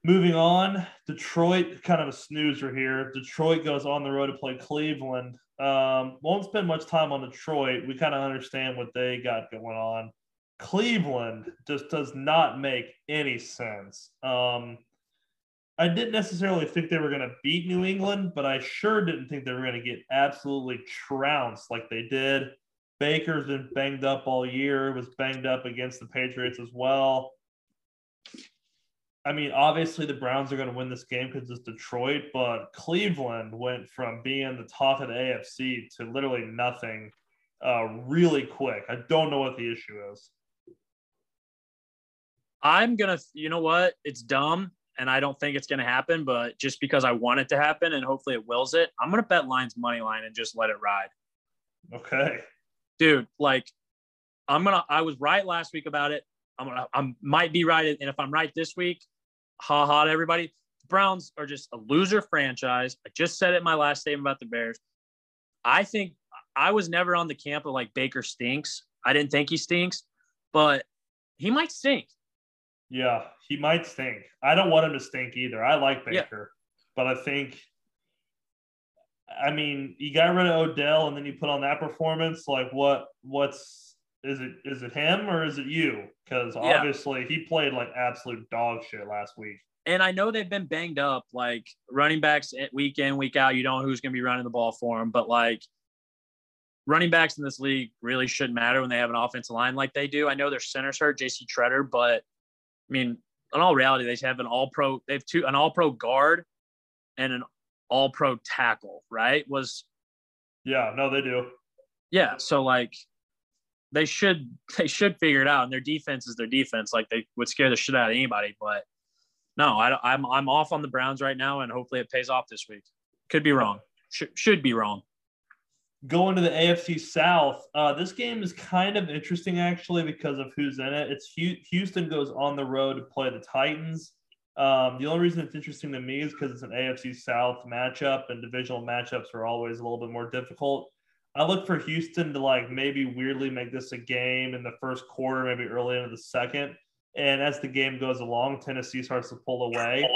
moving on, Detroit, kind of a snoozer here. Detroit goes on the road to play Cleveland. Um, won't spend much time on Detroit. We kind of understand what they got going on. Cleveland just does not make any sense. Um, I didn't necessarily think they were going to beat New England, but I sure didn't think they were going to get absolutely trounced like they did. Baker's been banged up all year, was banged up against the Patriots as well. I mean, obviously the Browns are going to win this game because it's Detroit, but Cleveland went from being the top of the AFC to literally nothing uh, really quick. I don't know what the issue is. I'm gonna, you know what? It's dumb, and I don't think it's gonna happen. But just because I want it to happen, and hopefully it wills it, I'm gonna bet Lions money line and just let it ride, Okay. dude. Like, I'm gonna. I was right last week about it. I'm gonna. I might be right, and if I'm right this week, ha ha to everybody. Browns are just a loser franchise. I just said it in my last statement about the Bears. I think I was never on the camp of like Baker stinks. I didn't think he stinks, but he might stink. Yeah, he might stink. I don't want him to stink either. I like Yeah. Baker, but I think, I mean, you got rid of Odell and then you put on that performance. Like, what? What's is it? Is it him or is it you? Because Yeah. obviously he played like absolute dog shit last week. and I know they've been banged up, like running backs week in, week out. You don't know who's going to be running the ball for them, but like running backs in this league really shouldn't matter when they have an offensive line like they do. I know their center's hurt, JC Tretter, but I mean, in all reality, they have an all pro, they have two, an all pro guard and an all pro tackle, right? Was, Yeah, no, they do. yeah. So like, they should they should figure it out, and their defense is their defense. Like they would scare the shit out of anybody, but no, I, I'm I'm off on the Browns right now, and hopefully it pays off this week. Could be wrong. Should should be wrong. Going to the AFC South, uh, this game is kind of interesting actually because of who's in it. It's Houston goes on the road to play the Titans. Um, the only reason it's interesting to me is because it's an AFC South matchup, and divisional matchups are always a little bit more difficult. I look for Houston to like maybe weirdly make this a game in the first quarter, maybe early into the second. And as the game goes along, Tennessee starts to pull away.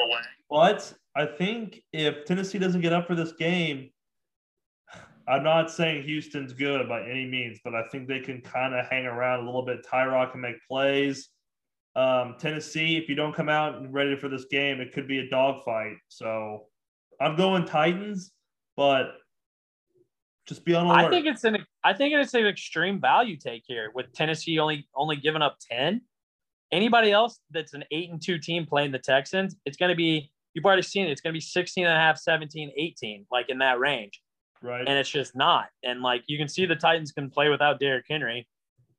But I think if Tennessee doesn't get up for this game, I'm not saying Houston's good by any means, but I think they can kind of hang around a little bit. Tyrod can make plays. Um, Tennessee, if you don't come out and ready for this game, it could be a dogfight. So I'm going Titans, but just be on alert. I think it's an I think it's an extreme value take here with Tennessee only only giving up ten. Anybody else that's an eight and two team playing the Texans, it's going to be, you've already seen it. It's going to be 16 and a half, 17, 18, like in that range. Right. And it's just not. And like you can see the Titans can play without Derrick Henry.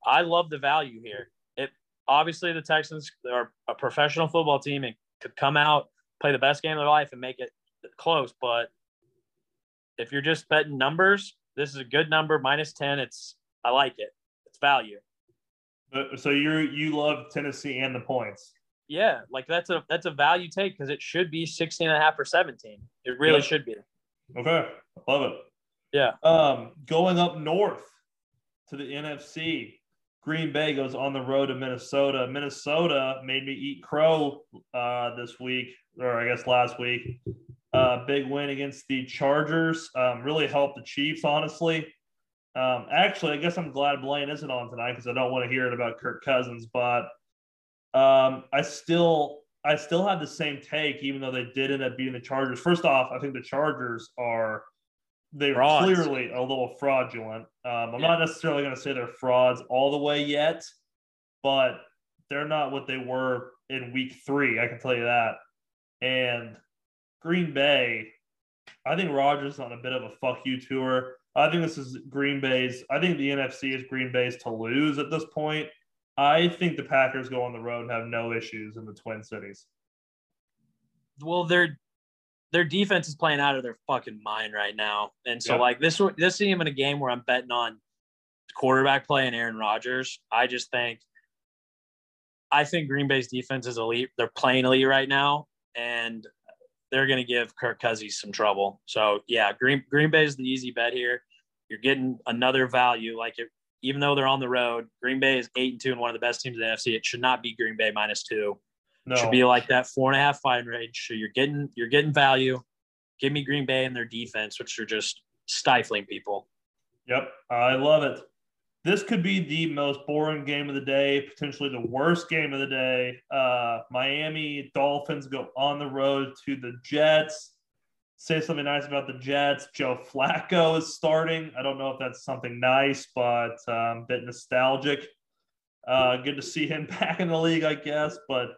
I love the value here. It obviously the Texans are a professional football team and could come out, play the best game of their life and make it close. But if you're just betting numbers, this is a good number, minus 10. It's I like it. It's value. so you you love Tennessee and the points. Yeah, like that's a that's a value take because it should be 16 and a half or 17. It really Yep. should be. Okay. Love it. Yeah. Um, going up north to the NFC, Green Bay goes on the road to Minnesota. Minnesota made me eat crow uh, this week, or I guess last week. Uh, big win against the Chargers. Um, really helped the Chiefs, honestly. Um, actually, I guess I'm glad Blaine isn't on tonight because I don't want to hear it about Kirk Cousins. But um, I still, I still have the same take, even though they did end up beating the Chargers. First off, I think the Chargers are they're Frauds. clearly a little fraudulent. Um, I'm Yeah. not necessarily going to say they're frauds all the way yet, but they're not what they were in week three. I can tell you that. And Green Bay, I think Rodgers is on a bit of a fuck you tour. I think this is Green Bay's. I think the NFC is Green Bay's to lose at this point. I think the Packers go on the road and have no issues in the Twin Cities. well their their defense is playing out of their fucking mind right now. And so Yep. like this this isn't even a game where i'm betting on quarterback play and aaron Rodgers. i just think i think green bay's defense is elite. They're playing elite right now and they're going to give kirk cousins some trouble. So yeah green green bay is the easy bet here. You're getting another value like it even though they're on the road green bay is eight and two and one of the best teams in the nfc it should not be green bay minus two No, should be like that four and a half five range. So you're getting you're getting value. Give me Green Bay and their defense, which are just stifling people. Yep, I love it. This could be the most boring game of the day, potentially the worst game of the day. Uh, Miami Dolphins go on the road to the Jets. Say something nice about the Jets. Joe Flacco is starting. I don't know if that's something nice, but um, a bit nostalgic. Uh, good to see him back in the league, I guess. But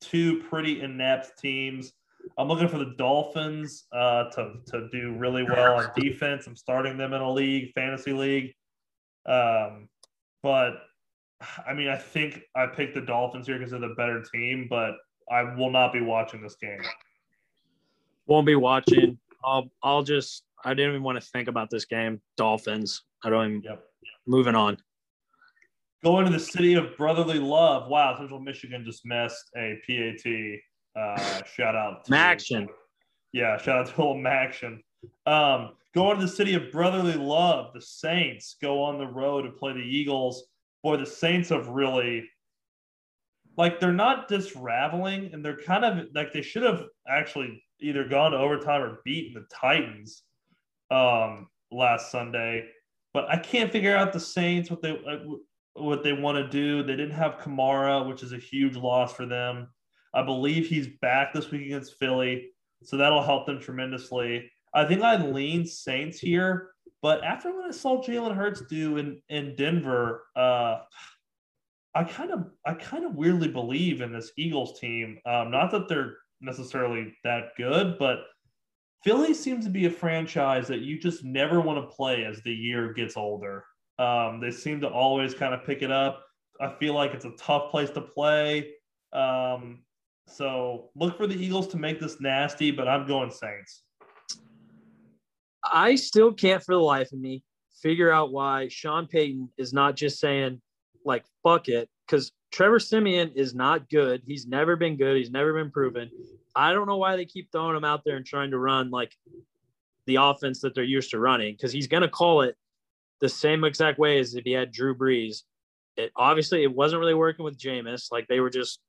two pretty inept teams. I'm looking for the Dolphins uh, to, to do really well on defense. I'm starting them in a league, fantasy league. Um, but I mean, I think I picked the Dolphins here because they're the better team, but I will not be watching this game. Won't be watching. I'll I'll just I didn't even want to think about this game. Dolphins. I don't even Yep. moving on. Going to the city of brotherly love. Wow, Central Michigan just missed a PAT. Uh, shout out to Maction. Yeah, shout out to old Maction. Um, going to the city of brotherly love. The Saints go on the road to play the Eagles. Boy, the Saints have really like they're not disraveling, and they're kind of like they should have actually either gone to overtime or beaten the Titans um, last Sunday. But I can't figure out the Saints what they uh, what they want to do. They didn't have Kamara, which is a huge loss for them. I believe he's back this week against Philly, so that'll help them tremendously. I think I lean Saints here, but after what I saw Jalen Hurts do in in Denver, uh, I kind of I kind of weirdly believe in this Eagles team. Um, not that they're necessarily that good, but Philly seems to be a franchise that you just never want to play as the year gets older. Um, they seem to always kind of pick it up. I feel like it's a tough place to play. Um, so look for the Eagles to make this nasty, but I'm going Saints. I still can't for the life of me figure out why Sean Payton is not just saying like fuck it because Trevor Siemian is not good. He's never been good. He's never been proven. I don't know why they keep throwing him out there and trying to run like the offense that they're used to running because he's going to call it the same exact way as if he had Drew Brees. It obviously it wasn't really working with Jameis. Like they were just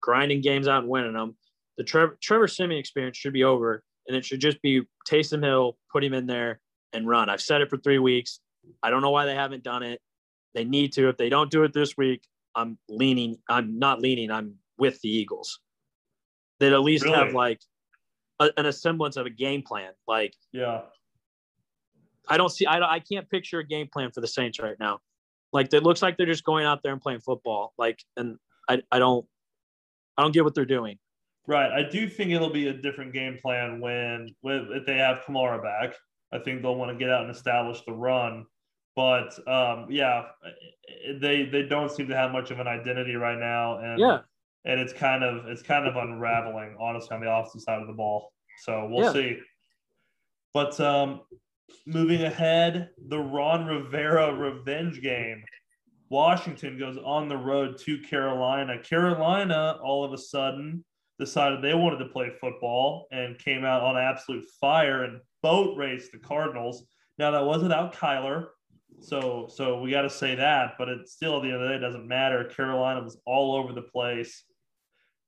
grinding games out and winning them. The Trevor, Trevor Siemian experience should be over, and it should just be Taysom Hill, put him in there and run. I've said it for three weeks. I don't know why they haven't done it. They need to. If they don't do it this week, I'm leaning. I'm not leaning. I'm with the Eagles. That at least Really? have like a, an semblance of a game plan. Like Yeah. I don't see. I don't, I can't picture a game plan for the Saints right now. Like it looks like they're just going out there and playing football. Like and I, I don't I don't get what they're doing. Right. I do think it'll be a different game plan when, when if they have Kamara back. I think they'll want to get out and establish the run. But um, yeah, they they don't seem to have much of an identity right now, and Yeah. and it's kind of it's kind of unraveling, honestly, on the opposite side of the ball. So we'll Yeah. see. But um, moving ahead, the Ron Rivera revenge game. Washington goes on the road to Carolina. Carolina, all of a sudden, decided they wanted to play football and came out on absolute fire and boat raced the Cardinals. Now that was without Kyler, so so we got to say that, but it still at the end of the day doesn't matter. Carolina was all over the place,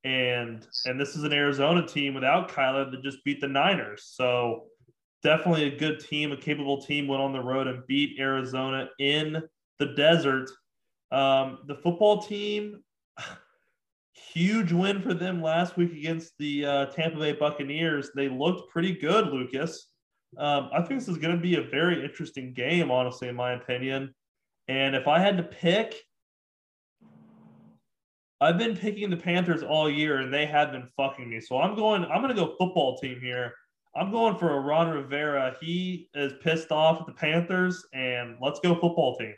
and and this is an Arizona team without Kyler that just beat the Niners. So definitely a good team, a capable team went on the road and beat Arizona in the desert. Um, the football team, huge win for them last week against the uh, Tampa Bay Buccaneers. They looked pretty good, Lucas. Um, I think this is going to be a very interesting game, honestly, in my opinion. And if I had to pick, I've been picking the Panthers all year, and they have been fucking me. So I'm going. I'm going to go football team here. I'm going for a Ron Rivera. He is pissed off at the Panthers, and let's go football team.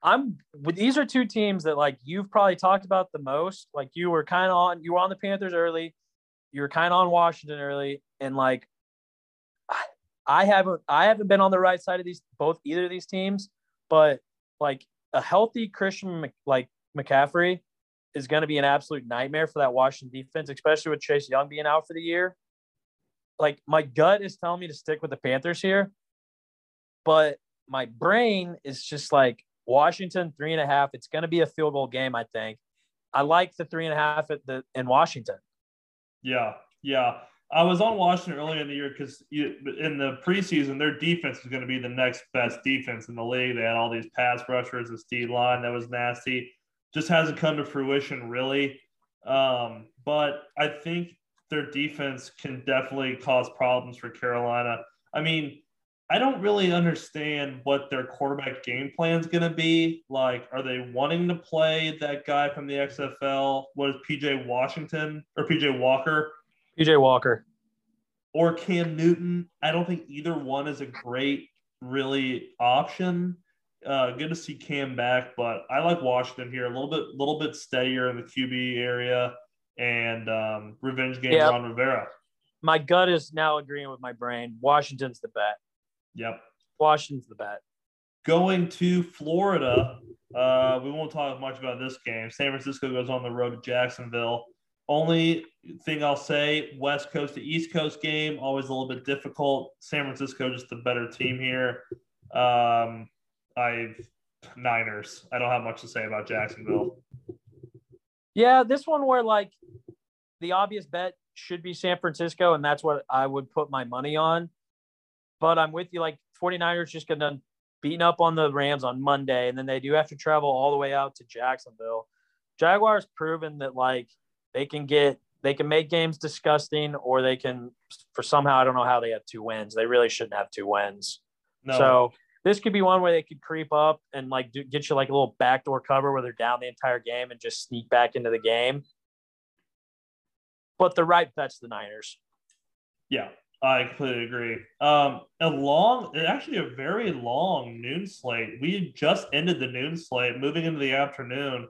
I'm these are two teams that like you've probably talked about the most. Like you were kind of on you were on the Panthers early, you were kind of on Washington early, and like I, I haven't I haven't been on the right side of these both either of these teams, but like a healthy Christian like McCaffrey is going to be an absolute nightmare for that Washington defense, especially with Chase Young being out for the year. Like my gut is telling me to stick with the Panthers here, but my brain is just like Washington three and a half. It's going to be a field goal game, I think. I like the three and a half at the in Washington. Yeah, yeah. I was on Washington earlier in the year because in the preseason, their defense was going to be the next best defense in the league. They had all these pass rushers, a Steve line that was nasty. Just hasn't come to fruition, really. Um, but I think their defense can definitely cause problems for Carolina. I mean, I don't really understand what their quarterback game plan is going to be. Like, are they wanting to play that guy from the XFL? What is PJ Washington or PJ Walker? PJ Walker. or Cam Newton. I don't think either one is a great, really option. Uh, good to see Cam back, but I like Washington here a little bit, a little bit steadier in the QB area and um, revenge game Yeah. Ron Rivera. My gut is now agreeing with my brain. Washington's the bet. Yep. Washington's the bet. Going to Florida, uh, we won't talk much about this game. San Francisco goes on the road to Jacksonville. Only thing I'll say, West Coast to East Coast game, always a little bit difficult. San Francisco just a better team here. Um, I've Niners. I don't have much to say about Jacksonville. Yeah, this one where like the obvious bet should be San Francisco, and that's what I would put my money on. But I'm with you. Like 49ers just got done beating up on the Rams on Monday, and then they do have to travel all the way out to Jacksonville. Jaguars proven that like they can get they can make games disgusting, or they can for somehow I don't know how they have two wins. They really shouldn't have two wins. No, So this could be one where they could creep up and like do, get you like a little backdoor cover where they're down the entire game and just sneak back into the game. But the right bet's the Niners. yeah, I completely agree. Um, a long, actually, a very long noon slate. We just ended the noon slate, moving into the afternoon.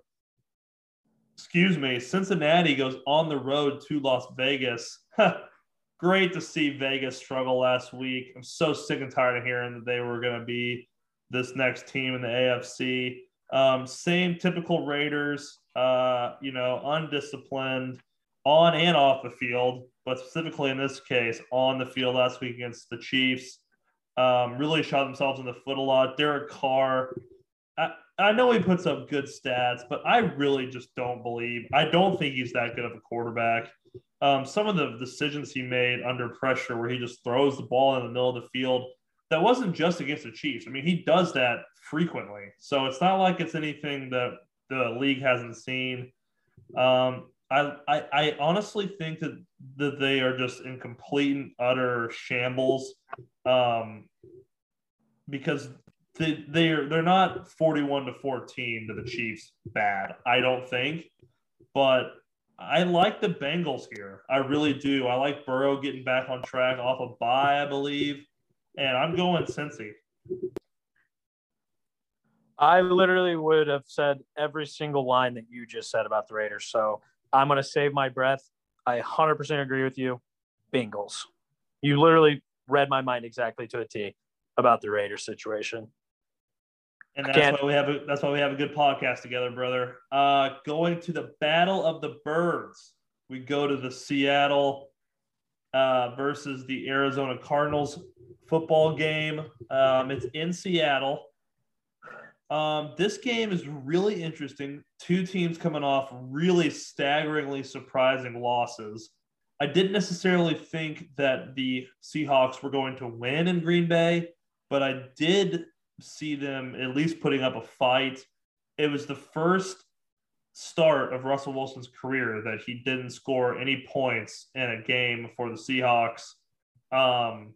Excuse me. Cincinnati goes on the road to Las Vegas. Great to see Vegas struggle last week. I'm so sick and tired of hearing that they were going to be this next team in the AFC. Um, same typical Raiders, uh, you know, undisciplined on and off the field, but specifically in this case, on the field last week against the Chiefs. Um, really shot themselves in the foot a lot. Derek Carr, I, I know he puts up good stats, but I really just don't believe, I don't think he's that good of a quarterback. Um, some of the decisions he made under pressure, where he just throws the ball in the middle of the field, that wasn't just against the Chiefs. I mean, he does that frequently. So it's not like it's anything that the league hasn't seen. Um, I, I, I honestly think that, that they are just in complete and utter shambles um, because they they're they're not 41 to 14 to the Chiefs bad, I don't think. But I like the Bengals here. I really do. I like Burrow getting back on track off of bye, I believe. And I'm going Cincy. I literally would have said every single line that you just said about the Raiders. So I'm going to save my breath. I 100% agree with you. Bengals. You literally read my mind exactly to a T about the Raiders situation. And that's why we have a that's why we have a good podcast together, brother. Uh, going to the Battle of the Birds, we go to the Seattle uh, versus the Arizona Cardinals football game. Um, it's in Seattle. Um, this game is really interesting. Two teams coming off really staggeringly surprising losses. I didn't necessarily think that the Seahawks were going to win in Green Bay, but I did see them at least putting up a fight. It was the first start of Russell Wilson's career that he didn't score any points in a game for the Seahawks. Um,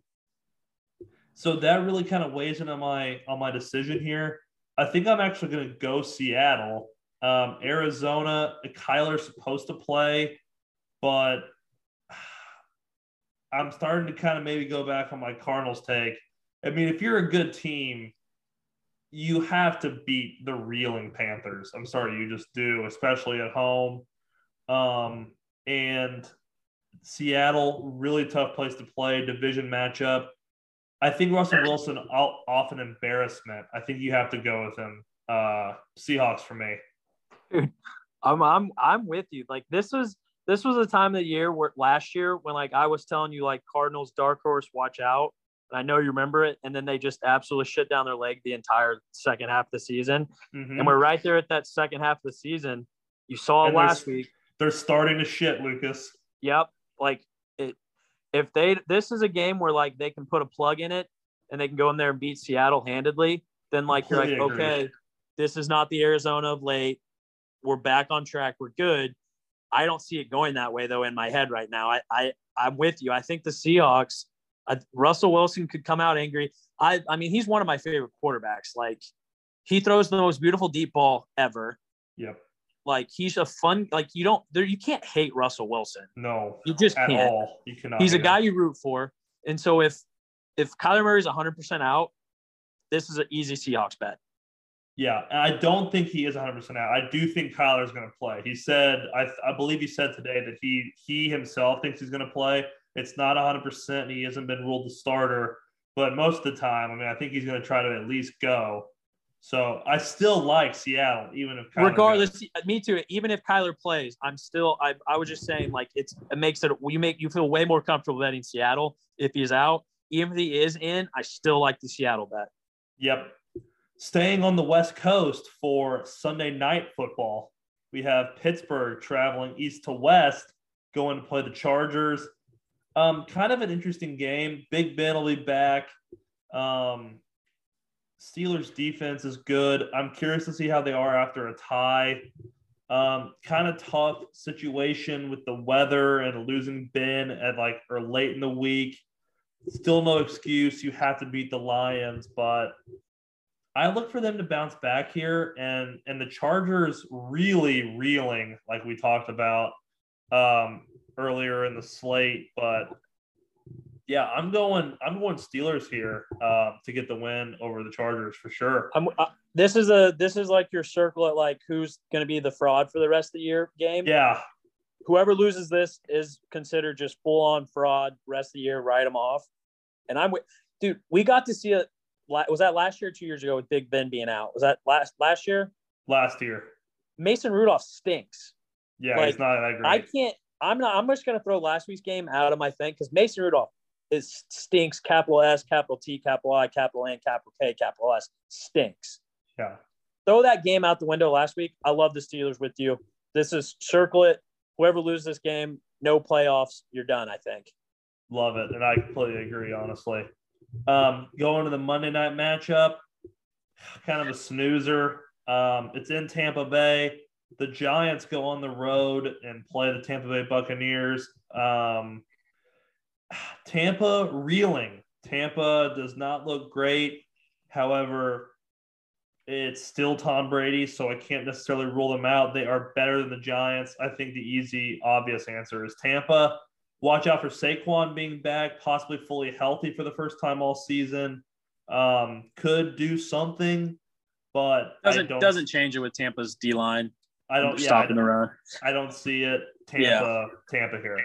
so that really kind of weighs in on my on my decision here. I think I'm actually going to go Seattle. Um, Arizona, Kyler's supposed to play, but I'm starting to kind of maybe go back on my Cardinals take. I mean, if you're a good team, you have to beat the reeling Panthers. I'm sorry, you just do, especially at home. Um, and Seattle, really tough place to play, division matchup. I think Russell Wilson off an embarrassment. I think you have to go with him. Uh, Seahawks for me. I'm I'm I'm with you. Like this was this was a time of the year where last year when like I was telling you like Cardinals dark horse watch out. I know you remember it. And then they just absolutely shit down their leg the entire second half of the season. Mm-hmm. And we're right there at that second half of the season. You saw and last week. They're starting to shit, Lucas. Yep. Like it if they this is a game where like they can put a plug in it and they can go in there and beat Seattle handedly, then like you're like, agree. okay, this is not the Arizona of late. We're back on track. We're good. I don't see it going that way though in my head right now. I I I'm with you. I think the Seahawks uh, Russell Wilson could come out angry. I, I mean, he's one of my favorite quarterbacks. Like, he throws the most beautiful deep ball ever. Yep. Like he's a fun. Like you don't there. You can't hate Russell Wilson. No, you just can't. All. You cannot. He's a guy him. you root for. And so if if Kyler Murray's 100 percent out, this is an easy Seahawks bet. Yeah, I don't think he is 100 percent out. I do think Kyler's going to play. He said, I, I believe he said today that he he himself thinks he's going to play. It's not 100%. And he hasn't been ruled the starter, but most of the time, I mean, I think he's going to try to at least go. So I still like Seattle, even if Kyler regardless, goes. me too. Even if Kyler plays, I'm still. I, I was just saying, like it's it makes it you make you feel way more comfortable betting Seattle if he's out. Even if he is in, I still like the Seattle bet. Yep. Staying on the West Coast for Sunday night football, we have Pittsburgh traveling east to west, going to play the Chargers. Um, kind of an interesting game. Big Ben will be back. Um, Steelers defense is good. I'm curious to see how they are after a tie. Um, kind of tough situation with the weather and losing Ben at like or late in the week. Still no excuse. You have to beat the Lions, but I look for them to bounce back here and and the Chargers really reeling like we talked about. Um, earlier in the slate, but yeah, I'm going. I'm going Steelers here uh, to get the win over the Chargers for sure. Uh, this is a this is like your circle at like who's going to be the fraud for the rest of the year game. Yeah. Whoever loses this is considered just full on fraud. Rest of the year, write them off. And I'm with, dude. We got to see it. Was that last year, two years ago, with Big Ben being out? Was that last last year? Last year. Mason Rudolph stinks. Yeah, like, he's not that great. I can't. I'm not. I'm just going to throw last week's game out of my thing because Mason Rudolph is stinks. Capital S, capital T, capital I, capital N, capital K, capital S stinks. Yeah. Throw that game out the window last week. I love the Steelers with you. This is circle it. Whoever loses this game, no playoffs. You're done. I think. Love it, and I completely agree. Honestly, um, going to the Monday night matchup, kind of a snoozer. Um, it's in Tampa Bay the Giants go on the road and play the Tampa Bay Buccaneers. Um, Tampa reeling. Tampa does not look great. However, it's still Tom Brady, so I can't necessarily rule them out. They are better than the Giants. I think the easy, obvious answer is Tampa. Watch out for Saquon being back, possibly fully healthy for the first time all season. Um, could do something, but doesn't doesn't change it with Tampa's D line. I don't yeah, stopping the run. I don't see it. Tampa, yeah. Tampa here.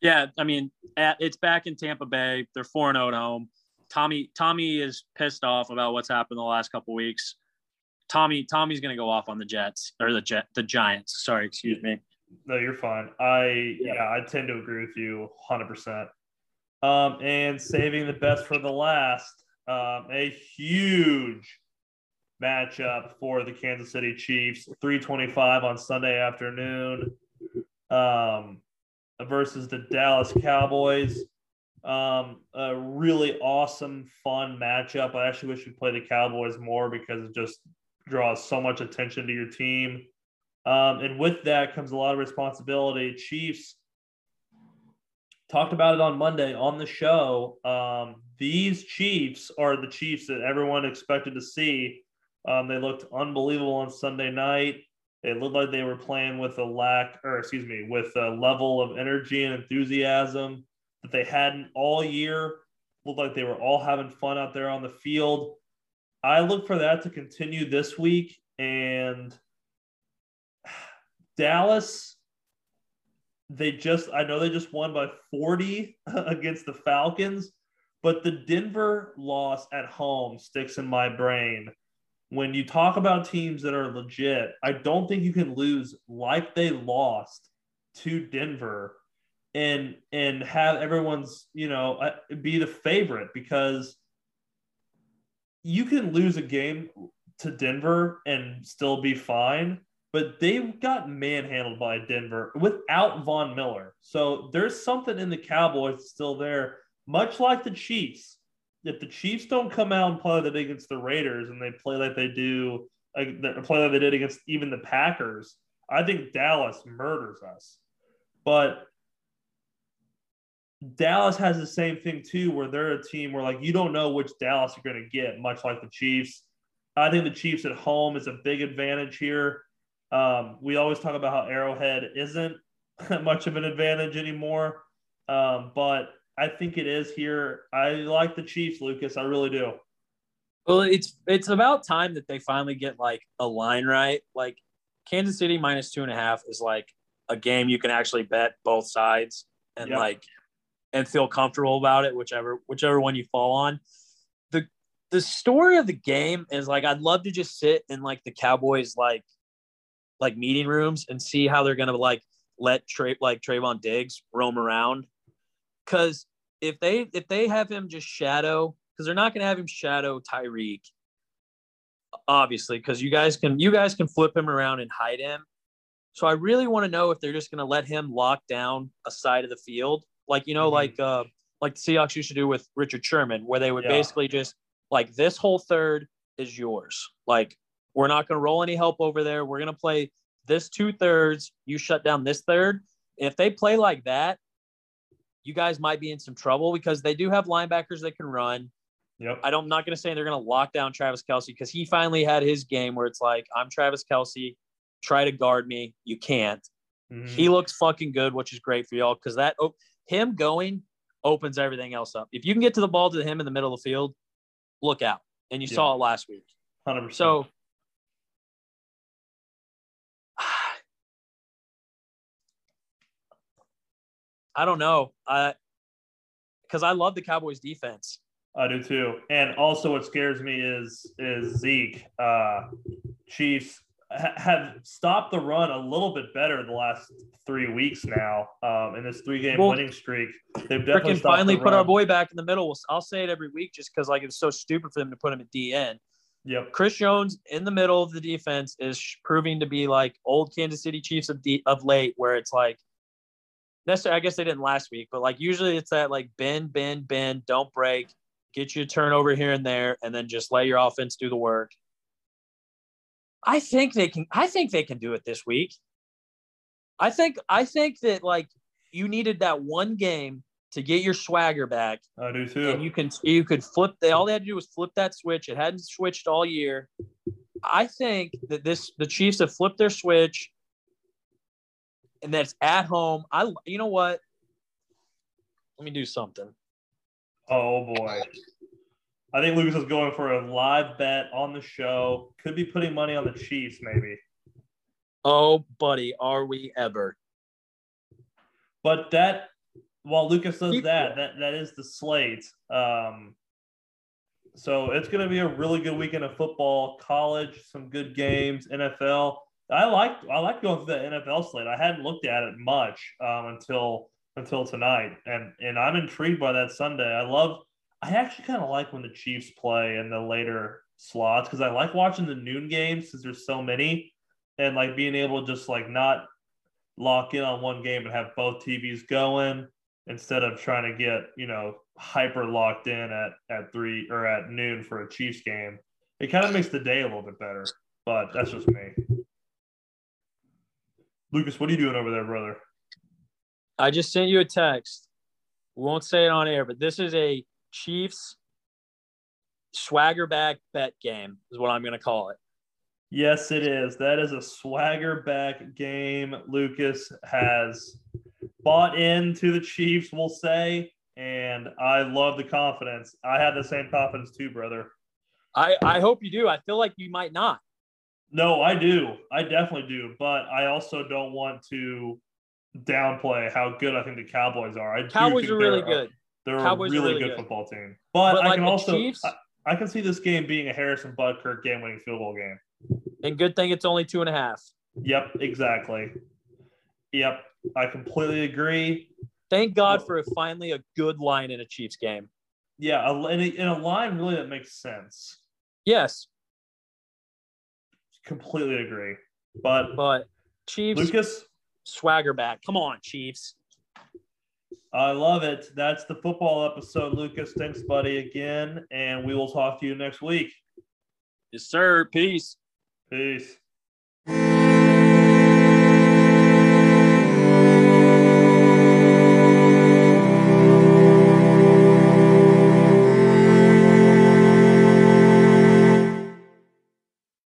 Yeah, I mean, at, it's back in Tampa Bay. They're four and zero oh at home. Tommy Tommy is pissed off about what's happened the last couple weeks. Tommy Tommy's going to go off on the Jets or the Jet the Giants. Sorry, excuse me. No, you're fine. I yeah, yeah I tend to agree with you 100. percent Um, and saving the best for the last, um, a huge matchup for the Kansas City Chiefs, 325 on Sunday afternoon um, versus the Dallas Cowboys. Um, a really awesome, fun matchup. I actually wish we played the Cowboys more because it just draws so much attention to your team. Um, and with that comes a lot of responsibility. Chiefs talked about it on Monday on the show. Um, these Chiefs are the Chiefs that everyone expected to see. Um, they looked unbelievable on Sunday night. It looked like they were playing with a lack, or excuse me, with a level of energy and enthusiasm that they hadn't all year. Looked like they were all having fun out there on the field. I look for that to continue this week. And Dallas, they just, I know they just won by 40 against the Falcons, but the Denver loss at home sticks in my brain. When you talk about teams that are legit, I don't think you can lose like they lost to Denver and and have everyone's you know uh, be the favorite because you can lose a game to Denver and still be fine, but they got manhandled by Denver without Von Miller. So there's something in the Cowboys still there, much like the Chiefs. If the Chiefs don't come out and play did against the Raiders and they play like they do, like play like they did against even the Packers, I think Dallas murders us. But Dallas has the same thing too, where they're a team where like you don't know which Dallas you're going to get, much like the Chiefs. I think the Chiefs at home is a big advantage here. Um, we always talk about how Arrowhead isn't much of an advantage anymore, um, but I think it is here. I like the Chiefs, Lucas. I really do. Well, it's it's about time that they finally get like a line right. Like Kansas City minus two and a half is like a game you can actually bet both sides, and yep. like and feel comfortable about it, whichever whichever one you fall on. The the story of the game is like I'd love to just sit in like the Cowboys like like meeting rooms and see how they're gonna like let Trey like Trevon Diggs roam around. Cause if they if they have him just shadow, because they're not gonna have him shadow Tyreek, obviously, because you guys can you guys can flip him around and hide him. So I really want to know if they're just gonna let him lock down a side of the field like you know, mm-hmm. like uh, like the Seahawks used to do with Richard Sherman, where they would yeah. basically just like this whole third is yours. Like we're not going to roll any help over there. We're going to play this two thirds. You shut down this third. If they play like that, you guys might be in some trouble because they do have linebackers that can run. Yep. I don't, I'm not going to say they're going to lock down Travis Kelce because he finally had his game where it's like, I'm Travis Kelce. try to guard me. You can't. Mm-hmm. He looks fucking good, which is great for y'all because that, oh, him going opens everything else up. If you can get to the ball to him in the middle of the field, look out. And you yeah. saw it last week. 100%. So I don't know. Because I love the Cowboys defense. I do too. And also what scares me is is Zeke. Uh Chiefs have stopped the run a little bit better the last three weeks now. Um, in this three game well, winning streak, they've definitely finally put our boy back in the middle. I'll say it every week just because like it's so stupid for them to put him at DN. Yep. Chris Jones in the middle of the defense is proving to be like old Kansas City Chiefs of de- of late, where it's like necessarily. I guess they didn't last week, but like usually it's that like bend, bend, bend, don't break, get you a turnover here and there, and then just let your offense do the work. I think they can. I think they can do it this week. I think. I think that like you needed that one game to get your swagger back. I do too. And you can you could flip. They all they had to do was flip that switch. It hadn't switched all year. I think that this the Chiefs have flipped their switch, and that's at home. I you know what? Let me do something. Oh boy. I think Lucas is going for a live bet on the show. Could be putting money on the Chiefs, maybe. Oh, buddy, are we ever? But that, while Lucas does that, that that is the slate. Um, so it's going to be a really good weekend of football, college, some good games, NFL. I like I like going through the NFL slate. I hadn't looked at it much um, until until tonight, and and I'm intrigued by that Sunday. I love. I actually kind of like when the Chiefs play in the later slots because I like watching the noon games because there's so many, and like being able to just like not lock in on one game and have both TVs going instead of trying to get you know hyper locked in at at three or at noon for a Chiefs game. It kind of makes the day a little bit better, but that's just me. Lucas, what are you doing over there, brother? I just sent you a text. We won't say it on air, but this is a Chiefs swagger back bet game, is what I'm going to call it. Yes, it is. That is a swagger back game. Lucas has bought into the Chiefs, we'll say, and I love the confidence. I have the same confidence too, brother. I, I hope you do. I feel like you might not. No, I do. I definitely do. But I also don't want to downplay how good I think the Cowboys are. I Cowboys are really good. They're Cowboys a really, really good, good, football team. But, but I like can also Chiefs, I, I, can see this game being a Harrison Butker game winning field goal game. And good thing it's only two and a half. Yep, exactly. Yep, I completely agree. Thank God for a, finally a good line in a Chiefs game. Yeah, in a, in a line really that makes sense. Yes, completely agree. But but Chiefs Lucas swagger back. Come on, Chiefs. I love it. That's the football episode, Lucas. Thanks, buddy, again. And we will talk to you next week. Yes, sir. Peace. Peace.